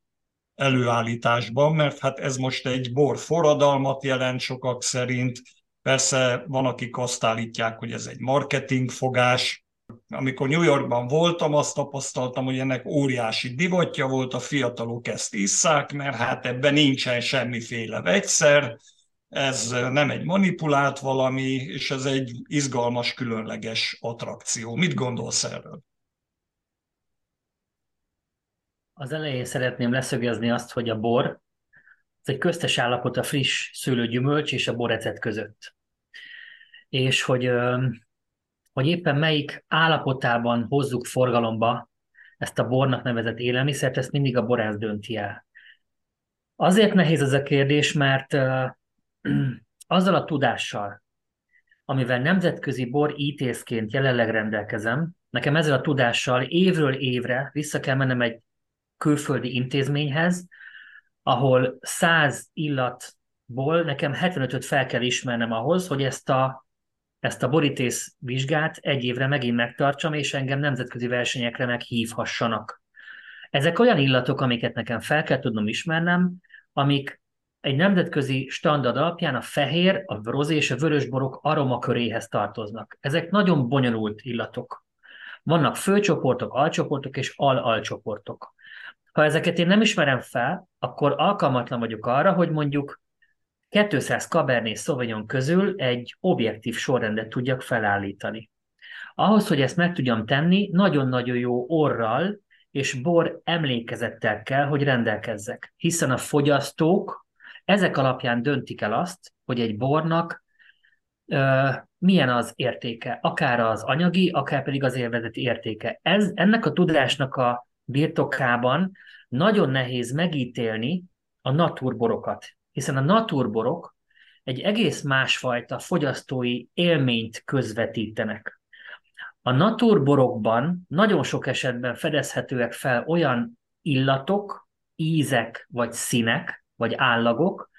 előállításban, mert hát ez most egy bor forradalmat jelent sokak szerint. Persze van, akik azt állítják, hogy ez egy marketingfogás, amikor New Yorkban voltam, azt tapasztaltam, hogy ennek óriási divatja volt, a fiatalok ezt isszák, mert hát ebben nincsen semmiféle vegyszer, ez nem egy manipulált valami, és ez egy izgalmas, különleges attrakció. Mit gondolsz erről? Az elején szeretném leszögezni azt, hogy a bor ez egy köztes állapot a friss szőlőgyümölcs és a borecet között. És hogy hogy éppen melyik állapotában hozzuk forgalomba ezt a bornak nevezett élelmiszert, ezt mindig a borász dönti el. Azért nehéz ez a kérdés, mert uh, azzal a tudással, amivel nemzetközi bor ítészként jelenleg rendelkezem, nekem ezzel a tudással évről évre vissza kell mennem egy külföldi intézményhez, ahol 100 illatból nekem 75-öt fel kell ismernem ahhoz, hogy ezt a ezt a borítész vizsgát egy évre megint megtartsam, és engem nemzetközi versenyekre meghívhassanak. Ezek olyan illatok, amiket nekem fel kell tudnom ismernem, amik egy nemzetközi standard alapján a fehér, a rozé és a vörösborok aromaköréhez tartoznak. Ezek nagyon bonyolult illatok. Vannak főcsoportok, alcsoportok és al-alcsoportok. Ha ezeket én nem ismerem fel, akkor alkalmatlan vagyok arra, hogy mondjuk 200 Cabernet Sauvignon közül egy objektív sorrendet tudjak felállítani. Ahhoz, hogy ezt meg tudjam tenni, nagyon-nagyon jó orral és bor emlékezettel kell, hogy rendelkezzek. Hiszen a fogyasztók ezek alapján döntik el azt, hogy egy bornak ö, milyen az értéke, akár az anyagi, akár pedig az élvezeti értéke. Ez, ennek a tudásnak a birtokában nagyon nehéz megítélni a naturborokat hiszen a naturborok egy egész másfajta fogyasztói élményt közvetítenek. A naturborokban nagyon sok esetben fedezhetőek fel olyan illatok, ízek vagy színek, vagy állagok,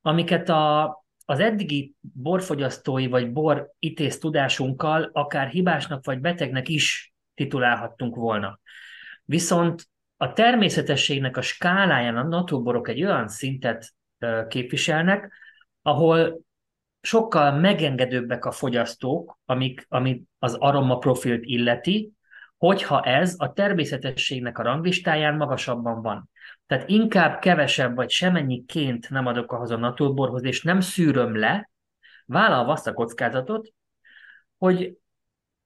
amiket a, az eddigi borfogyasztói vagy bor itész tudásunkkal akár hibásnak vagy betegnek is titulálhattunk volna. Viszont a természetességnek a skáláján a naturborok egy olyan szintet képviselnek, ahol sokkal megengedőbbek a fogyasztók, amik, amik az aromaprofilt illeti, hogyha ez a természetességnek a ranglistáján magasabban van. Tehát inkább kevesebb vagy semennyiként nem adok ahhoz a naturborhoz, és nem szűröm le, vállalva azt a kockázatot, hogy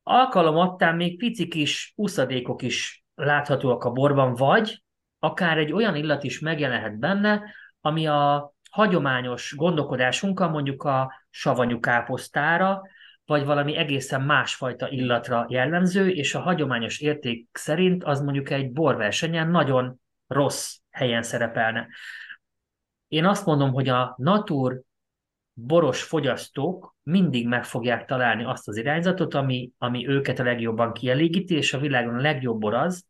alkalomattán még pici kis uszadékok is láthatóak a borban, vagy akár egy olyan illat is megjelenhet benne, ami a hagyományos gondolkodásunkkal mondjuk a savanyú káposztára, vagy valami egészen másfajta illatra jellemző, és a hagyományos érték szerint az mondjuk egy borversenyen nagyon rossz helyen szerepelne. Én azt mondom, hogy a natur boros fogyasztók mindig meg fogják találni azt az irányzatot, ami, ami őket a legjobban kielégíti, és a világon a legjobb bor az,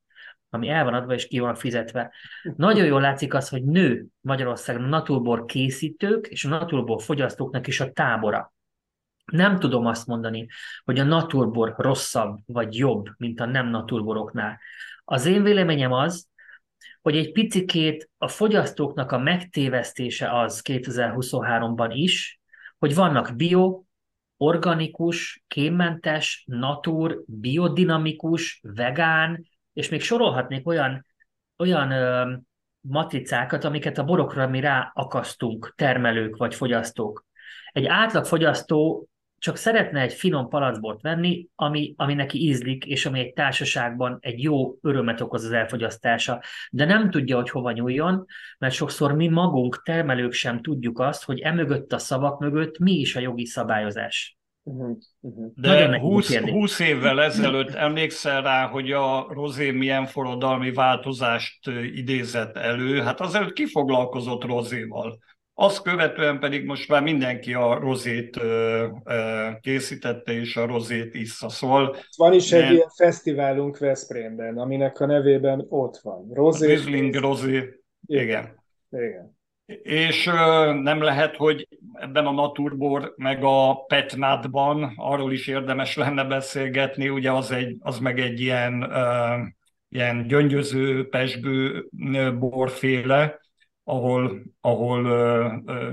ami el van adva és ki van fizetve. Nagyon jól látszik az, hogy nő Magyarországon a naturbor készítők és a naturbor fogyasztóknak is a tábora. Nem tudom azt mondani, hogy a naturbor rosszabb vagy jobb, mint a nem naturboroknál. Az én véleményem az, hogy egy picikét a fogyasztóknak a megtévesztése az 2023-ban is, hogy vannak bio, organikus, kémmentes, natur, biodinamikus, vegán, és még sorolhatnék olyan, olyan ö, matricákat, amiket a borokra mi ráakasztunk, termelők vagy fogyasztók. Egy átlag fogyasztó csak szeretne egy finom palacbort venni, ami, ami neki ízlik, és ami egy társaságban egy jó örömet okoz az elfogyasztása, de nem tudja, hogy hova nyúljon, mert sokszor mi magunk, termelők sem tudjuk azt, hogy emögött a szavak mögött mi is a jogi szabályozás. Uh-huh, uh-huh. De 20, 20 évvel ezelőtt emlékszel rá, hogy a Rozé milyen forradalmi változást idézett elő? Hát azelőtt ki foglalkozott Rozéval? Azt követően pedig most már mindenki a rozét ö, ö, készítette, és a rozét issza. Szóval, van is egy ilyen fesztiválunk Veszprémben, aminek a nevében ott van. Rozé. Riesling rozé. Igen. Igen. És ö, nem lehet, hogy ebben a Naturbor meg a Petnatban arról is érdemes lenne beszélgetni, ugye az, egy, az meg egy ilyen, ö, ilyen gyöngyöző, pesgő borféle, ahol, ahol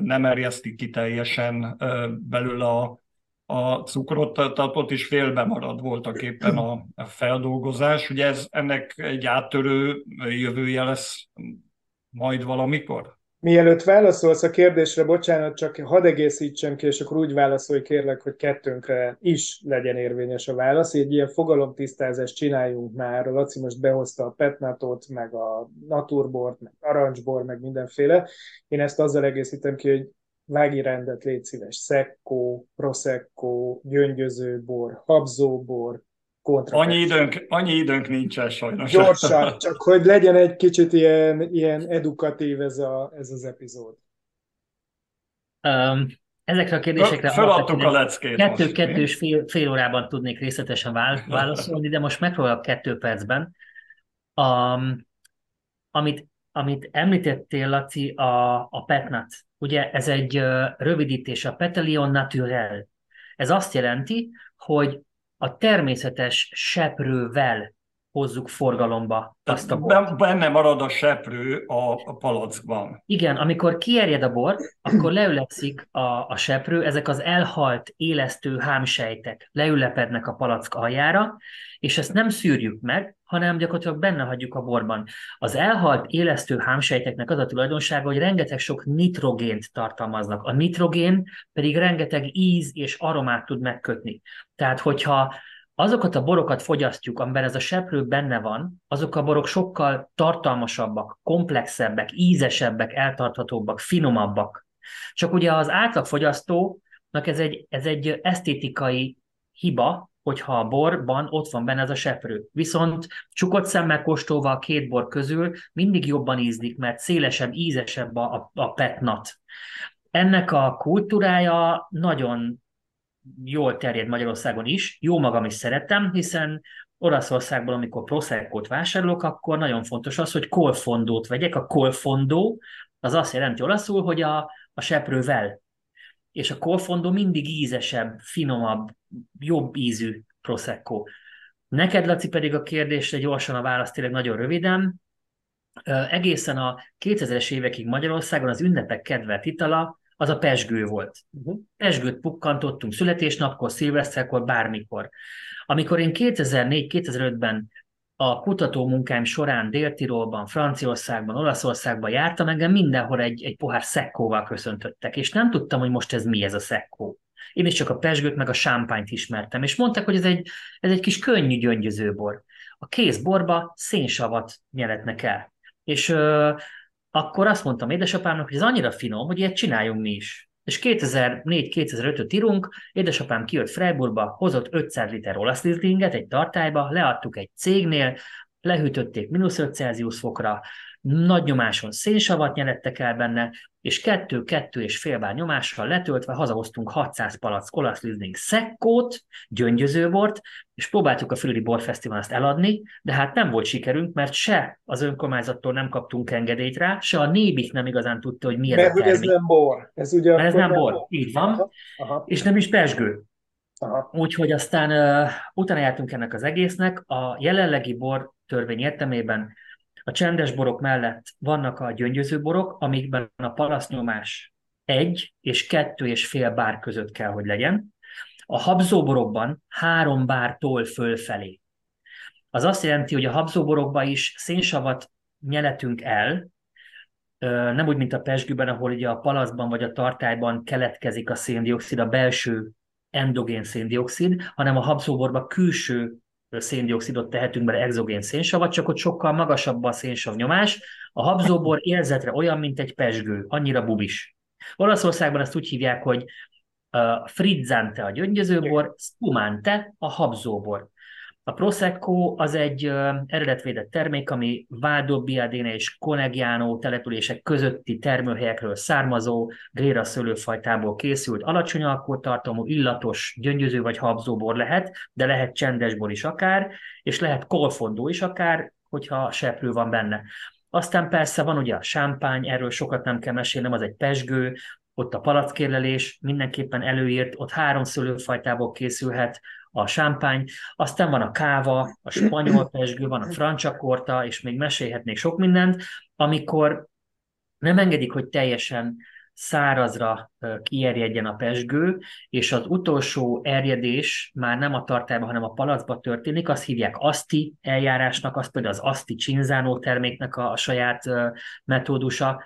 nem erjesztik ki teljesen belőle a, a cukrot, tehát ott is félbe marad voltak éppen a, a feldolgozás. Ugye ez ennek egy áttörő jövője lesz majd valamikor? Mielőtt válaszolsz a kérdésre, bocsánat, csak hadd egészítsem ki, és akkor úgy válaszolj kérlek, hogy kettőnkre is legyen érvényes a válasz. Egy ilyen fogalomtisztázást csináljunk már. A Laci most behozta a petnatot, meg a naturbort, meg arancsbor, meg mindenféle. Én ezt azzal egészítem ki, hogy vági rendet légy szíves. Szekko, prosecco, gyöngyözőbor, habzóbor, kontra. Annyi időnk, annyi időnk nincsen sajnos. Gyorsan, csak hogy legyen egy kicsit ilyen, ilyen edukatív ez, a, ez az epizód. Um, ezekre a kérdésekre feladtuk a leckét kettő, kettő és fél, fél órában tudnék részletesen válaszolni, de most megpróbálok kettő percben. Um, amit, amit említettél, Laci, a, a PETNAT, ugye ez egy uh, rövidítés, a Petelion Naturel. Ez azt jelenti, hogy a természetes seprővel hozzuk forgalomba azt a bort. Benne marad a seprő a, palackban. Igen, amikor kierjed a bor, akkor leülepszik a, a seprő, ezek az elhalt, élesztő hámsejtek leülepednek a palack aljára, és ezt nem szűrjük meg, hanem gyakorlatilag benne hagyjuk a borban. Az elhalt élesztő hámsejteknek az a tulajdonsága, hogy rengeteg sok nitrogént tartalmaznak. A nitrogén pedig rengeteg íz és aromát tud megkötni. Tehát, hogyha azokat a borokat fogyasztjuk, amiben ez a seprő benne van, azok a borok sokkal tartalmasabbak, komplexebbek, ízesebbek, eltarthatóbbak, finomabbak. Csak ugye az átlagfogyasztónak ez egy, ez egy esztétikai hiba, hogyha a borban ott van benne ez a seprő. Viszont csukott szemmel kóstolva a két bor közül mindig jobban ízlik, mert szélesebb, ízesebb a, a, petnat. Ennek a kultúrája nagyon jól terjed Magyarországon is, jó magam is szeretem, hiszen Olaszországból, amikor Prosecco-t vásárolok, akkor nagyon fontos az, hogy kolfondót vegyek. A kolfondó az azt jelenti olaszul, hogy a, a seprővel. És a kolfondó mindig ízesebb, finomabb, jobb ízű Prosecco. Neked, Laci, pedig a kérdésre gyorsan a választ tényleg nagyon röviden. Egészen a 2000-es évekig Magyarországon az ünnepek kedvelt itala az a pesgő volt. Uh-huh. Pesgőt pukkantottunk születésnapkor, szilveszterkor, bármikor. Amikor én 2004-2005-ben a kutató munkáim során Dél-Tirolban, Franciaországban, Olaszországban jártam, engem mindenhol egy, egy pohár szekkóval köszöntöttek, és nem tudtam, hogy most ez mi ez a szekkó. Én is csak a pesgőt meg a sámpányt ismertem, és mondták, hogy ez egy, ez egy kis könnyű gyöngyözőbor. A kész borba szénsavat nyeletnek el. És ö, akkor azt mondtam édesapámnak, hogy ez annyira finom, hogy ilyet csináljunk mi is. És 2004-2005-öt írunk, édesapám kijött Freiburgba, hozott 500 liter olasz egy tartályba, leadtuk egy cégnél, lehűtötték mínusz 5 Celsius fokra, nagy nyomáson szénsavat nyerettek el benne, és kettő-kettő és fél bár nyomással letöltve hazahoztunk 600 palack olasz lizding szekkót, gyöngyözőbort, és próbáltuk a Füredi Borfesztiválon ezt eladni, de hát nem volt sikerünk, mert se az önkormányzattól nem kaptunk engedélyt rá, se a nébik nem igazán tudta, hogy mi ez Mert a termék. ez nem bor. Ez ugye mert ez nem bor, bor. így van, aha, aha. és nem is pesgő. Úgyhogy aztán uh, utána jártunk ennek az egésznek. A jelenlegi bor törvény értelmében a csendes borok mellett vannak a gyöngyöző borok, amikben a palasznyomás egy és kettő és fél bár között kell, hogy legyen. A habzóborokban három bártól fölfelé. Az azt jelenti, hogy a habzóborokban is szénsavat nyeletünk el, nem úgy, mint a pesgőben, ahol ugye a palaszban vagy a tartályban keletkezik a széndiokszid, a belső endogén széndiokszid, hanem a habzóborban külső széndiokszidot tehetünk bele exogén szénsavat, csak ott sokkal magasabb a szénsav nyomás. A habzóbor érzetre olyan, mint egy pesgő, annyira bubis. Olaszországban ezt úgy hívják, hogy uh, frizzante a gyöngyözőbor, spumante a habzóbor. A Prosecco az egy eredetvédett termék, ami Vado Biadene és Conegliano települések közötti termőhelyekről származó gréra szőlőfajtából készült, alacsony alkoholtartalmú, illatos, gyöngyöző vagy habzóbor lehet, de lehet csendesbor is akár, és lehet kolfondó is akár, hogyha seprő van benne. Aztán persze van ugye a sámpány, erről sokat nem kell mesélnem, az egy pesgő, ott a palackérlelés mindenképpen előírt, ott három szőlőfajtából készülhet, a sámpány, aztán van a káva, a spanyol pesgő, van a francsakorta, és még mesélhetnék sok mindent, amikor nem engedik, hogy teljesen szárazra kierjedjen a pesgő, és az utolsó erjedés már nem a tartályban, hanem a palacba történik, azt hívják aszti eljárásnak, az például az aszti csinzánó terméknek a, a saját metódusa,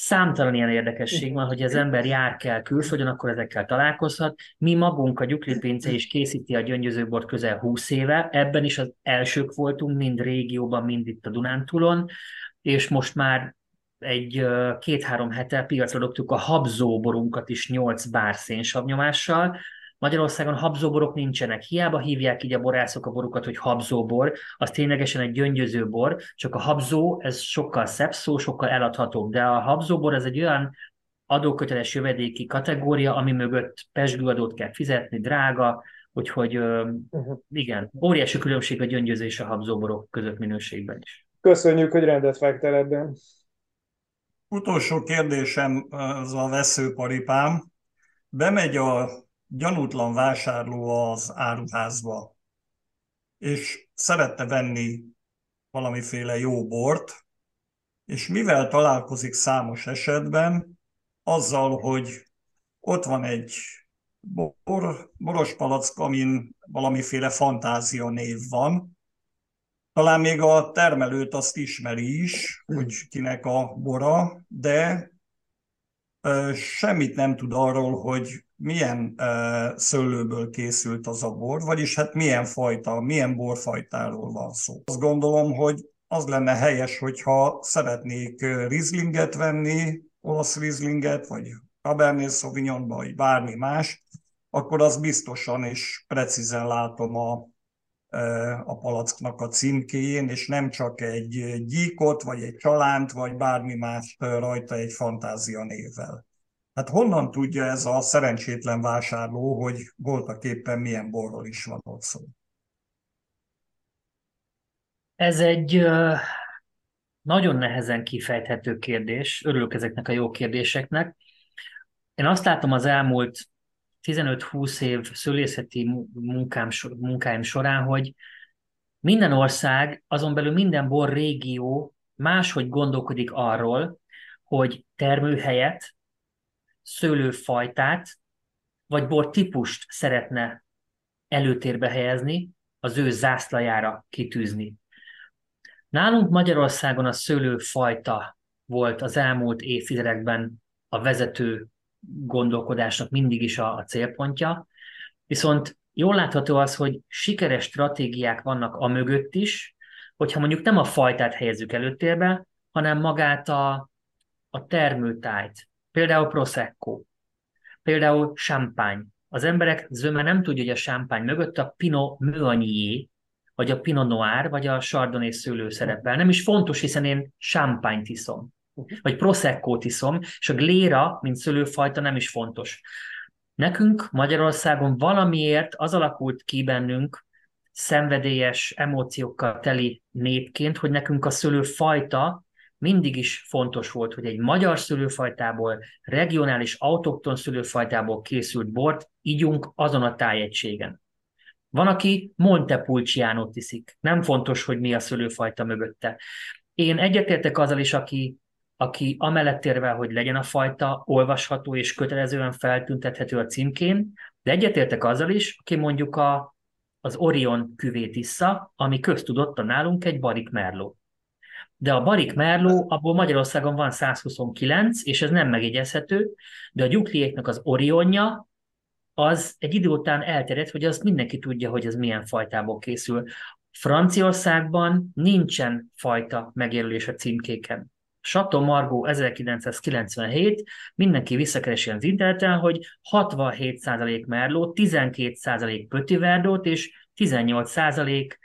Számtalan ilyen érdekesség van, hogy az ember jár kell külföldön, akkor ezekkel találkozhat. Mi magunk a Gyuklipince is készíti a gyöngyözőbort közel 20 éve, ebben is az elsők voltunk, mind régióban, mind itt a Dunántúlon, és most már egy két-három hete piacra dobtuk a habzóborunkat is 8 bár szénsavnyomással, Magyarországon habzóborok nincsenek. Hiába hívják így a borászok a borukat, hogy habzóbor, az ténylegesen egy gyöngyöző bor, csak a habzó, ez sokkal szebb szó, sokkal eladhatóbb, de a habzóbor ez egy olyan adóköteles jövedéki kategória, ami mögött pesgőadót kell fizetni, drága, úgyhogy uh-huh. igen, óriási különbség a gyöngyöző és a habzóborok között minőségben is. Köszönjük, hogy rendet vágtál ebben. Utolsó kérdésem az a veszőparipám. Bemegy a gyanútlan vásárló az áruházba, és szerette venni valamiféle jó bort, és mivel találkozik számos esetben, azzal, hogy ott van egy bor, boros palack, amin valamiféle fantázia név van, talán még a termelőt azt ismeri is, hogy kinek a bora, de semmit nem tud arról, hogy milyen szőlőből készült az a bor, vagyis hát milyen fajta, milyen borfajtáról van szó. Azt gondolom, hogy az lenne helyes, hogyha szeretnék Rieslinget venni, olasz Rieslinget, vagy Cabernet Sauvignon, vagy bármi más, akkor az biztosan és precízen látom a, a palacknak a címkéjén, és nem csak egy gyíkot, vagy egy csalánt, vagy bármi más rajta egy fantázia névvel. Hát honnan tudja ez a szerencsétlen vásárló, hogy voltak éppen milyen borról is van ott szó? Ez egy nagyon nehezen kifejthető kérdés. Örülök ezeknek a jó kérdéseknek. Én azt látom az elmúlt 15-20 év szülészeti munkám, munkáim során, hogy minden ország, azon belül minden bor régió máshogy gondolkodik arról, hogy termőhelyet, szőlőfajtát, vagy bor típust szeretne előtérbe helyezni, az ő zászlajára kitűzni. Nálunk Magyarországon a szőlőfajta volt az elmúlt évtizedekben a vezető gondolkodásnak mindig is a, a célpontja, viszont jól látható az, hogy sikeres stratégiák vannak a mögött is, hogyha mondjuk nem a fajtát helyezzük előtérbe, hanem magát a, a termőtájt, például Prosecco, például champagne. Az emberek zöme nem tudja, hogy a champagne mögött a Pinot Meunier, vagy a Pinot Noir, vagy a Chardonnay szőlő szerepel. Nem is fontos, hiszen én champagne iszom, vagy prosecco iszom, és a gléra, mint szőlőfajta nem is fontos. Nekünk Magyarországon valamiért az alakult ki bennünk, szenvedélyes emóciókkal teli népként, hogy nekünk a szőlőfajta mindig is fontos volt, hogy egy magyar szülőfajtából, regionális autokton szülőfajtából készült bort ígyunk azon a tájegységen. Van, aki Montepulciano iszik. Nem fontos, hogy mi a szülőfajta mögötte. Én egyetértek azzal is, aki, aki amellett érvel, hogy legyen a fajta olvasható és kötelezően feltüntethető a címkén, de egyetértek azzal is, aki mondjuk a, az Orion küvét issza, ami köztudott a nálunk egy barik merló. De a barik merló, abból Magyarországon van 129, és ez nem megjegyezhető, de a gyukliéknak az Orionja, az egy idő után elterjedt, hogy azt mindenki tudja, hogy ez milyen fajtából készül. Franciaországban nincsen fajta megjelölés a címkéken. Sato Margó 1997, mindenki visszakeresi az interneten, hogy 67% Merlot, 12% Petit Verdot és 18%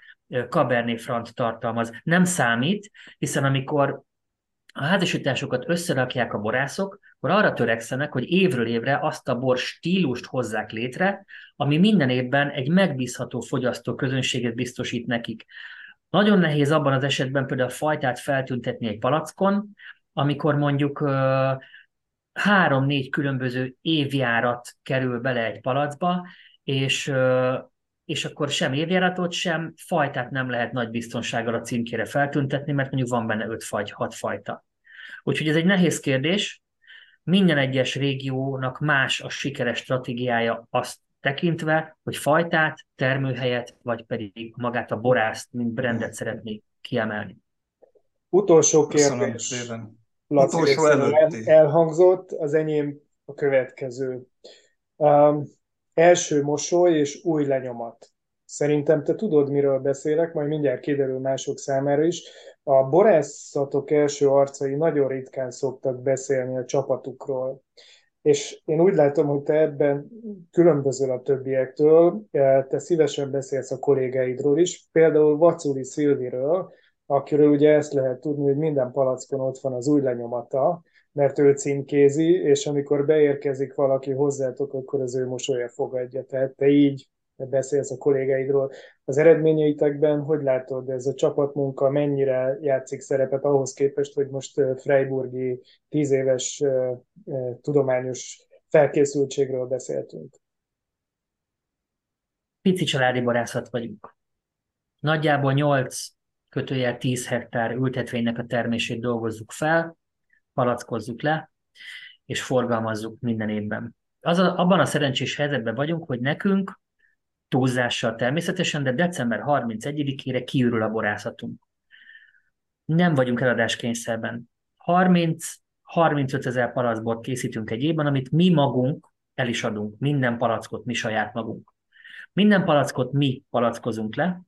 Cabernet Franc tartalmaz. Nem számít, hiszen amikor a házasításokat összerakják a borászok, akkor arra törekszenek, hogy évről évre azt a bor stílust hozzák létre, ami minden évben egy megbízható fogyasztó közönséget biztosít nekik. Nagyon nehéz abban az esetben például a fajtát feltüntetni egy palackon, amikor mondjuk három-négy különböző évjárat kerül bele egy palacba, és, és akkor sem évjáratot, sem fajtát nem lehet nagy biztonsággal a címkére feltüntetni, mert mondjuk van benne öt faj, hat fajta. Úgyhogy ez egy nehéz kérdés, minden egyes régiónak más a sikeres stratégiája azt tekintve, hogy fajtát, termőhelyet, vagy pedig magát a borászt, mint brandet szeretnék kiemelni. Utolsó kérdés. Laci Utolsó előtti. elhangzott, az enyém a következő. Um, első mosoly és új lenyomat. Szerintem te tudod, miről beszélek, majd mindjárt kiderül mások számára is. A borászatok első arcai nagyon ritkán szoktak beszélni a csapatukról. És én úgy látom, hogy te ebben különbözöl a többiektől, te szívesen beszélsz a kollégáidról is, például Vaculi Szilviről, akiről ugye ezt lehet tudni, hogy minden palackon ott van az új lenyomata, mert ő címkézi, és amikor beérkezik valaki hozzátok, akkor az ő mosolya fogadja. Tehát te így beszélsz a kollégáidról. Az eredményeitekben hogy látod, ez a csapatmunka mennyire játszik szerepet ahhoz képest, hogy most Freiburgi tíz éves tudományos felkészültségről beszéltünk? Pici családi borászat vagyunk. Nagyjából 8 kötőjel 10 hektár ültetvénynek a termését dolgozzuk fel, palackozzuk le, és forgalmazzuk minden évben. Az a, abban a szerencsés helyzetben vagyunk, hogy nekünk túlzással természetesen, de december 31-ére kiürül a borászatunk. Nem vagyunk eladáskényszerben. 30-35 ezer palackbort készítünk egy évben, amit mi magunk el is adunk. Minden palackot mi saját magunk. Minden palackot mi palackozunk le,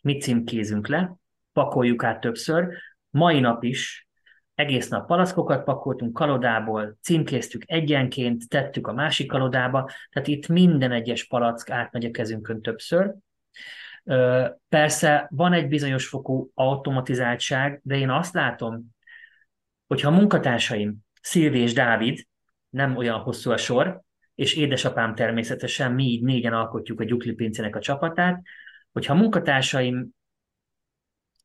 mi címkézünk le, pakoljuk át többször. Mai nap is egész nap palackokat pakoltunk kalodából, címkéztük egyenként, tettük a másik kalodába, tehát itt minden egyes palack átmegy a kezünkön többször. Persze van egy bizonyos fokú automatizáltság, de én azt látom, hogyha a munkatársaim, Szilvi és Dávid, nem olyan hosszú a sor, és édesapám természetesen, mi így négyen alkotjuk a Gyukli a csapatát, hogyha a munkatársaim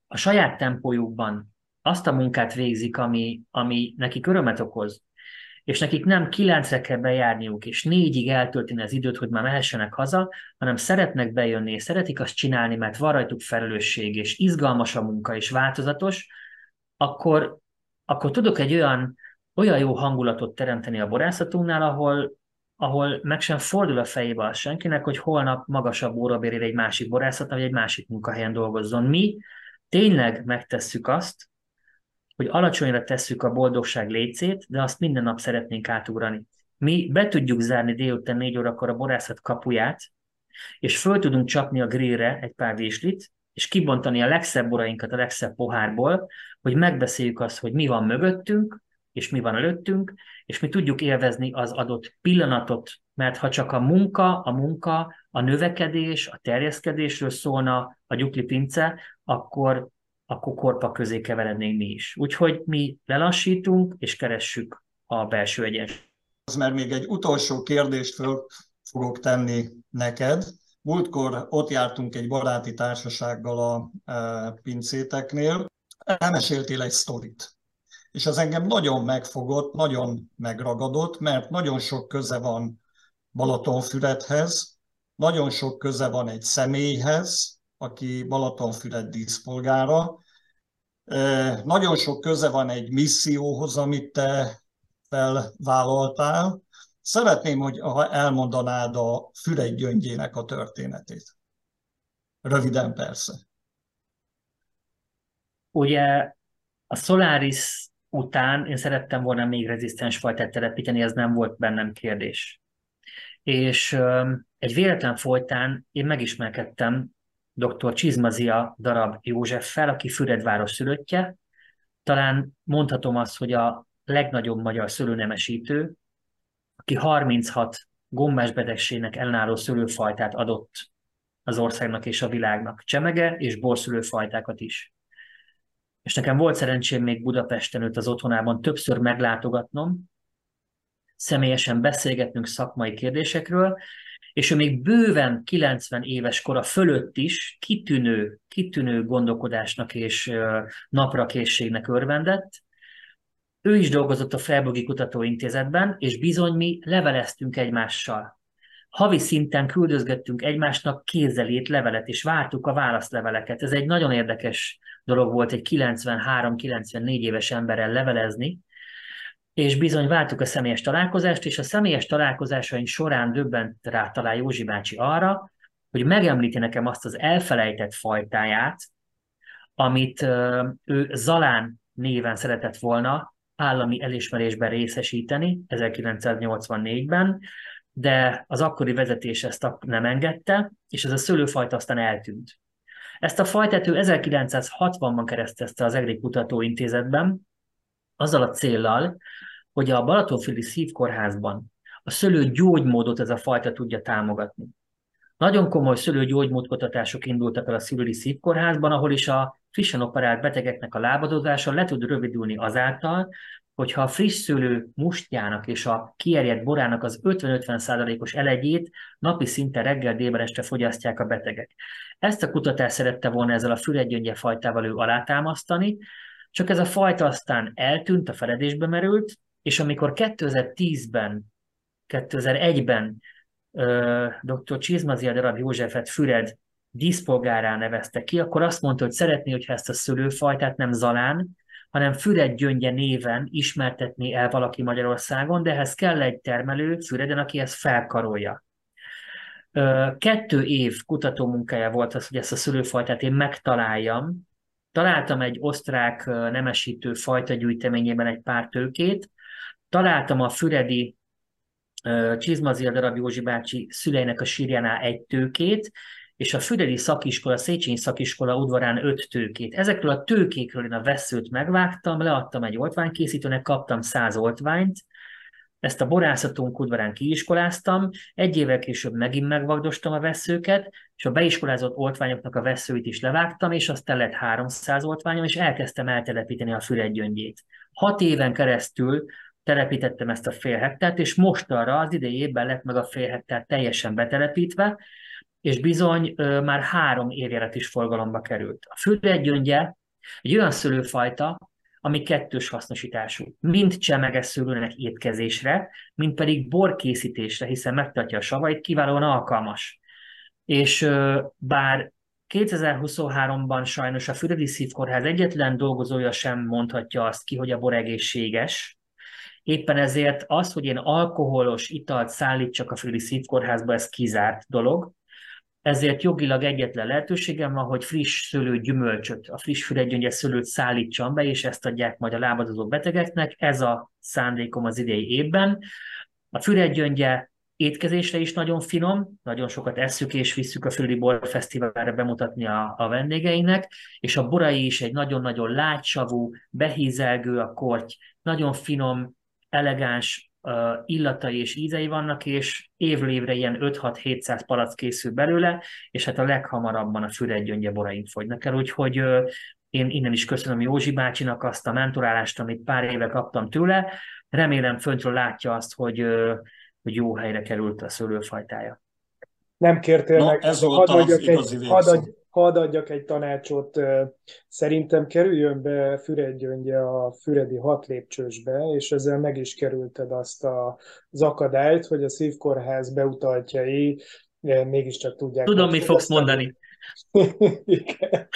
a saját tempójukban azt a munkát végzik, ami, ami nekik örömet okoz, és nekik nem kilencre kell bejárniuk, és négyig eltölteni az időt, hogy már mehessenek haza, hanem szeretnek bejönni, és szeretik azt csinálni, mert van rajtuk felelősség, és izgalmas a munka, és változatos, akkor, akkor tudok egy olyan, olyan jó hangulatot teremteni a borászatunknál, ahol, ahol meg sem fordul a fejébe az senkinek, hogy holnap magasabb órabérére egy másik borászat, vagy egy másik munkahelyen dolgozzon. Mi tényleg megtesszük azt, hogy alacsonyra tesszük a boldogság lécét, de azt minden nap szeretnénk átugrani. Mi be tudjuk zárni délután négy órakor a borászat kapuját, és föl tudunk csapni a grillre egy pár véslit, és kibontani a legszebb borainkat a legszebb pohárból, hogy megbeszéljük azt, hogy mi van mögöttünk, és mi van előttünk, és mi tudjuk élvezni az adott pillanatot, mert ha csak a munka, a munka, a növekedés, a terjeszkedésről szólna a gyukli pince, akkor akkor korpa közé keverednénk mi is. Úgyhogy mi lelassítunk, és keressük a belső egyensúlyt. Mert még egy utolsó kérdést föl fogok tenni neked. Múltkor ott jártunk egy baráti társasággal a e, pincéteknél, elmeséltél egy sztorit. És az engem nagyon megfogott, nagyon megragadott, mert nagyon sok köze van Balatonfüredhez, nagyon sok köze van egy személyhez, aki Balatonfüred díszpolgára. Nagyon sok köze van egy misszióhoz, amit te felvállaltál. Szeretném, hogy elmondanád a Füred gyöngyének a történetét. Röviden persze. Ugye a Solaris után én szerettem volna még rezisztens fajtát telepíteni, ez nem volt bennem kérdés. És egy véletlen folytán én megismerkedtem dr. Csizmazia darab Józseffel, aki Füredváros szülöttje. Talán mondhatom azt, hogy a legnagyobb magyar szülőnemesítő, aki 36 gombás betegségnek ellenálló szülőfajtát adott az országnak és a világnak. Csemege és borszülőfajtákat is. És nekem volt szerencsém még Budapesten őt az otthonában többször meglátogatnom, személyesen beszélgetnünk szakmai kérdésekről, és ő még bőven 90 éves kora fölött is kitűnő, kitűnő gondolkodásnak és naprakészségnek örvendett. Ő is dolgozott a Freiburgi Kutatóintézetben, és bizony mi leveleztünk egymással. Havi szinten küldözgettünk egymásnak kézzelét levelet, és vártuk a válaszleveleket. Ez egy nagyon érdekes dolog volt egy 93-94 éves emberrel levelezni, és bizony váltuk a személyes találkozást, és a személyes találkozásaink során döbbent rá talán Józsi bácsi arra, hogy megemlíti nekem azt az elfelejtett fajtáját, amit ő Zalán néven szeretett volna állami elismerésben részesíteni 1984-ben, de az akkori vezetés ezt nem engedte, és ez a szőlőfajta aztán eltűnt. Ezt a fajtát ő 1960-ban keresztezte az EGRI Kutatóintézetben, azzal a céllal, hogy a Balatonfüli Szívkórházban a szülő gyógymódot ez a fajta tudja támogatni. Nagyon komoly szülőgyógymódkutatások indultak el a szülői szívkórházban, ahol is a frissen operált betegeknek a lábadozása le tud rövidülni azáltal, hogyha a friss szőlő mustjának és a kierjedt borának az 50-50%-os elegyét napi szinten reggel délben este fogyasztják a betegek. Ezt a kutatást szerette volna ezzel a füregygyöngye fajtával ő alátámasztani, csak ez a fajta aztán eltűnt, a feledésbe merült, és amikor 2010-ben, 2001-ben dr. Csizmazia darab Józsefet Füred díszpolgárá nevezte ki, akkor azt mondta, hogy szeretné, hogyha ezt a szülőfajtát nem Zalán, hanem Füred gyöngye néven ismertetné el valaki Magyarországon, de ehhez kell egy termelő Füreden, aki ezt felkarolja. Kettő év kutatómunkája volt az, hogy ezt a szülőfajtát én megtaláljam. Találtam egy osztrák nemesítő fajta gyűjteményében egy pár tőkét, találtam a Füredi Csizmazia darab Józsi bácsi szüleinek a sírjánál egy tőkét, és a Füredi szakiskola, Széchenyi szakiskola udvarán öt tőkét. Ezekről a tőkékről én a veszőt megvágtam, leadtam egy oltványkészítőnek, kaptam száz oltványt, ezt a borászatunk udvarán kiiskoláztam, egy évvel később megint megvagdostam a veszőket, és a beiskolázott oltványoknak a veszőit is levágtam, és aztán lett 300 oltványom, és elkezdtem eltelepíteni a füregygyöngyét. Hat éven keresztül telepítettem ezt a fél hektárt, és most arra az idei évben lett meg a fél hektár teljesen betelepítve, és bizony ö, már három évjárat is forgalomba került. A füregygyöngye egy olyan szőlőfajta, ami kettős hasznosítású. Mind csemeges szőlőnek étkezésre, mind pedig borkészítésre, hiszen megtartja a savait, kiválóan alkalmas. És bár 2023-ban sajnos a Füredi Szívkórház egyetlen dolgozója sem mondhatja azt ki, hogy a bor egészséges. Éppen ezért az, hogy én alkoholos italt szállítsak a Füredi Szívkórházba, ez kizárt dolog ezért jogilag egyetlen lehetőségem van, hogy friss szőlő gyümölcsöt, a friss füregygyöngye szőlőt szállítsam be, és ezt adják majd a lábadozó betegeknek. Ez a szándékom az idei évben. A füregygyöngye étkezésre is nagyon finom, nagyon sokat esszük és visszük a Füredi Bor Fesztiválra bemutatni a, a vendégeinek, és a borai is egy nagyon-nagyon lágysavú, behízelgő a korty, nagyon finom, elegáns, illatai és ízei vannak, és évről évre ilyen 5-6-700 palac készül belőle, és hát a leghamarabban a füregygyöngye boraink fogynak el, úgyhogy én innen is köszönöm Józsi bácsinak azt a mentorálást, amit pár éve kaptam tőle. Remélem föntről látja azt, hogy, hogy jó helyre került a szőlőfajtája. Nem kértél no, meg, ez volt hadd adjak, egy, hadd, hadd adjak egy tanácsot. Szerintem kerüljön be Füregygyöngye a Füredi hat lépcsősbe, és ezzel meg is kerülted azt a, az akadályt, hogy a szívkórház beutaltjai mégiscsak tudják. Tudom, mit fogsz mondani. Igen.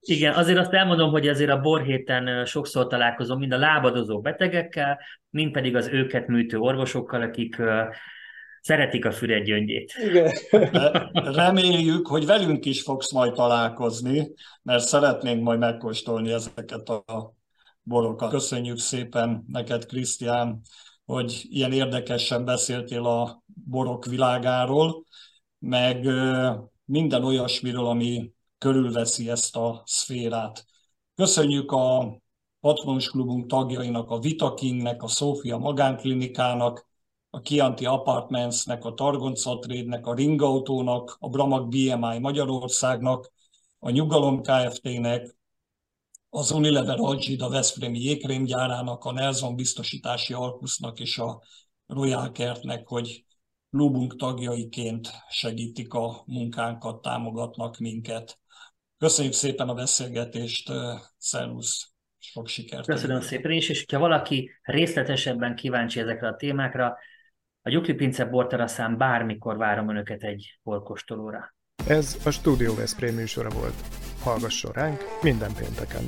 Igen, azért azt elmondom, hogy azért a borhéten sokszor találkozom mind a lábadozó betegekkel, mind pedig az őket műtő orvosokkal, akik Szeretik a füred gyöngyét. Igen. Reméljük, hogy velünk is fogsz majd találkozni, mert szeretnénk majd megkóstolni ezeket a borokat. Köszönjük szépen neked, Krisztián, hogy ilyen érdekesen beszéltél a borok világáról, meg minden olyasmiről, ami körülveszi ezt a szférát. Köszönjük a Patronus Klubunk tagjainak, a Vitakingnek, a Szófia Magánklinikának, a Kianti Apartmentsnek, a Targonca Trade-nek, a Ringautónak, a Bramag BMI Magyarországnak, a Nyugalom Kft-nek, az Unilever Algida Veszprémi jégkrémgyárának, a Nelson Biztosítási Alkusznak és a Royal Kertnek, hogy klubunk tagjaiként segítik a munkánkat, támogatnak minket. Köszönjük szépen a beszélgetést, szervusz, sok sikert! Köszönöm szépen is, és ha valaki részletesebben kíváncsi ezekre a témákra, a Gyukli Pince borteraszán bármikor várom Önöket egy borkostolóra. Ez a Studio Veszprém műsora volt. Hallgasson ránk minden pénteken!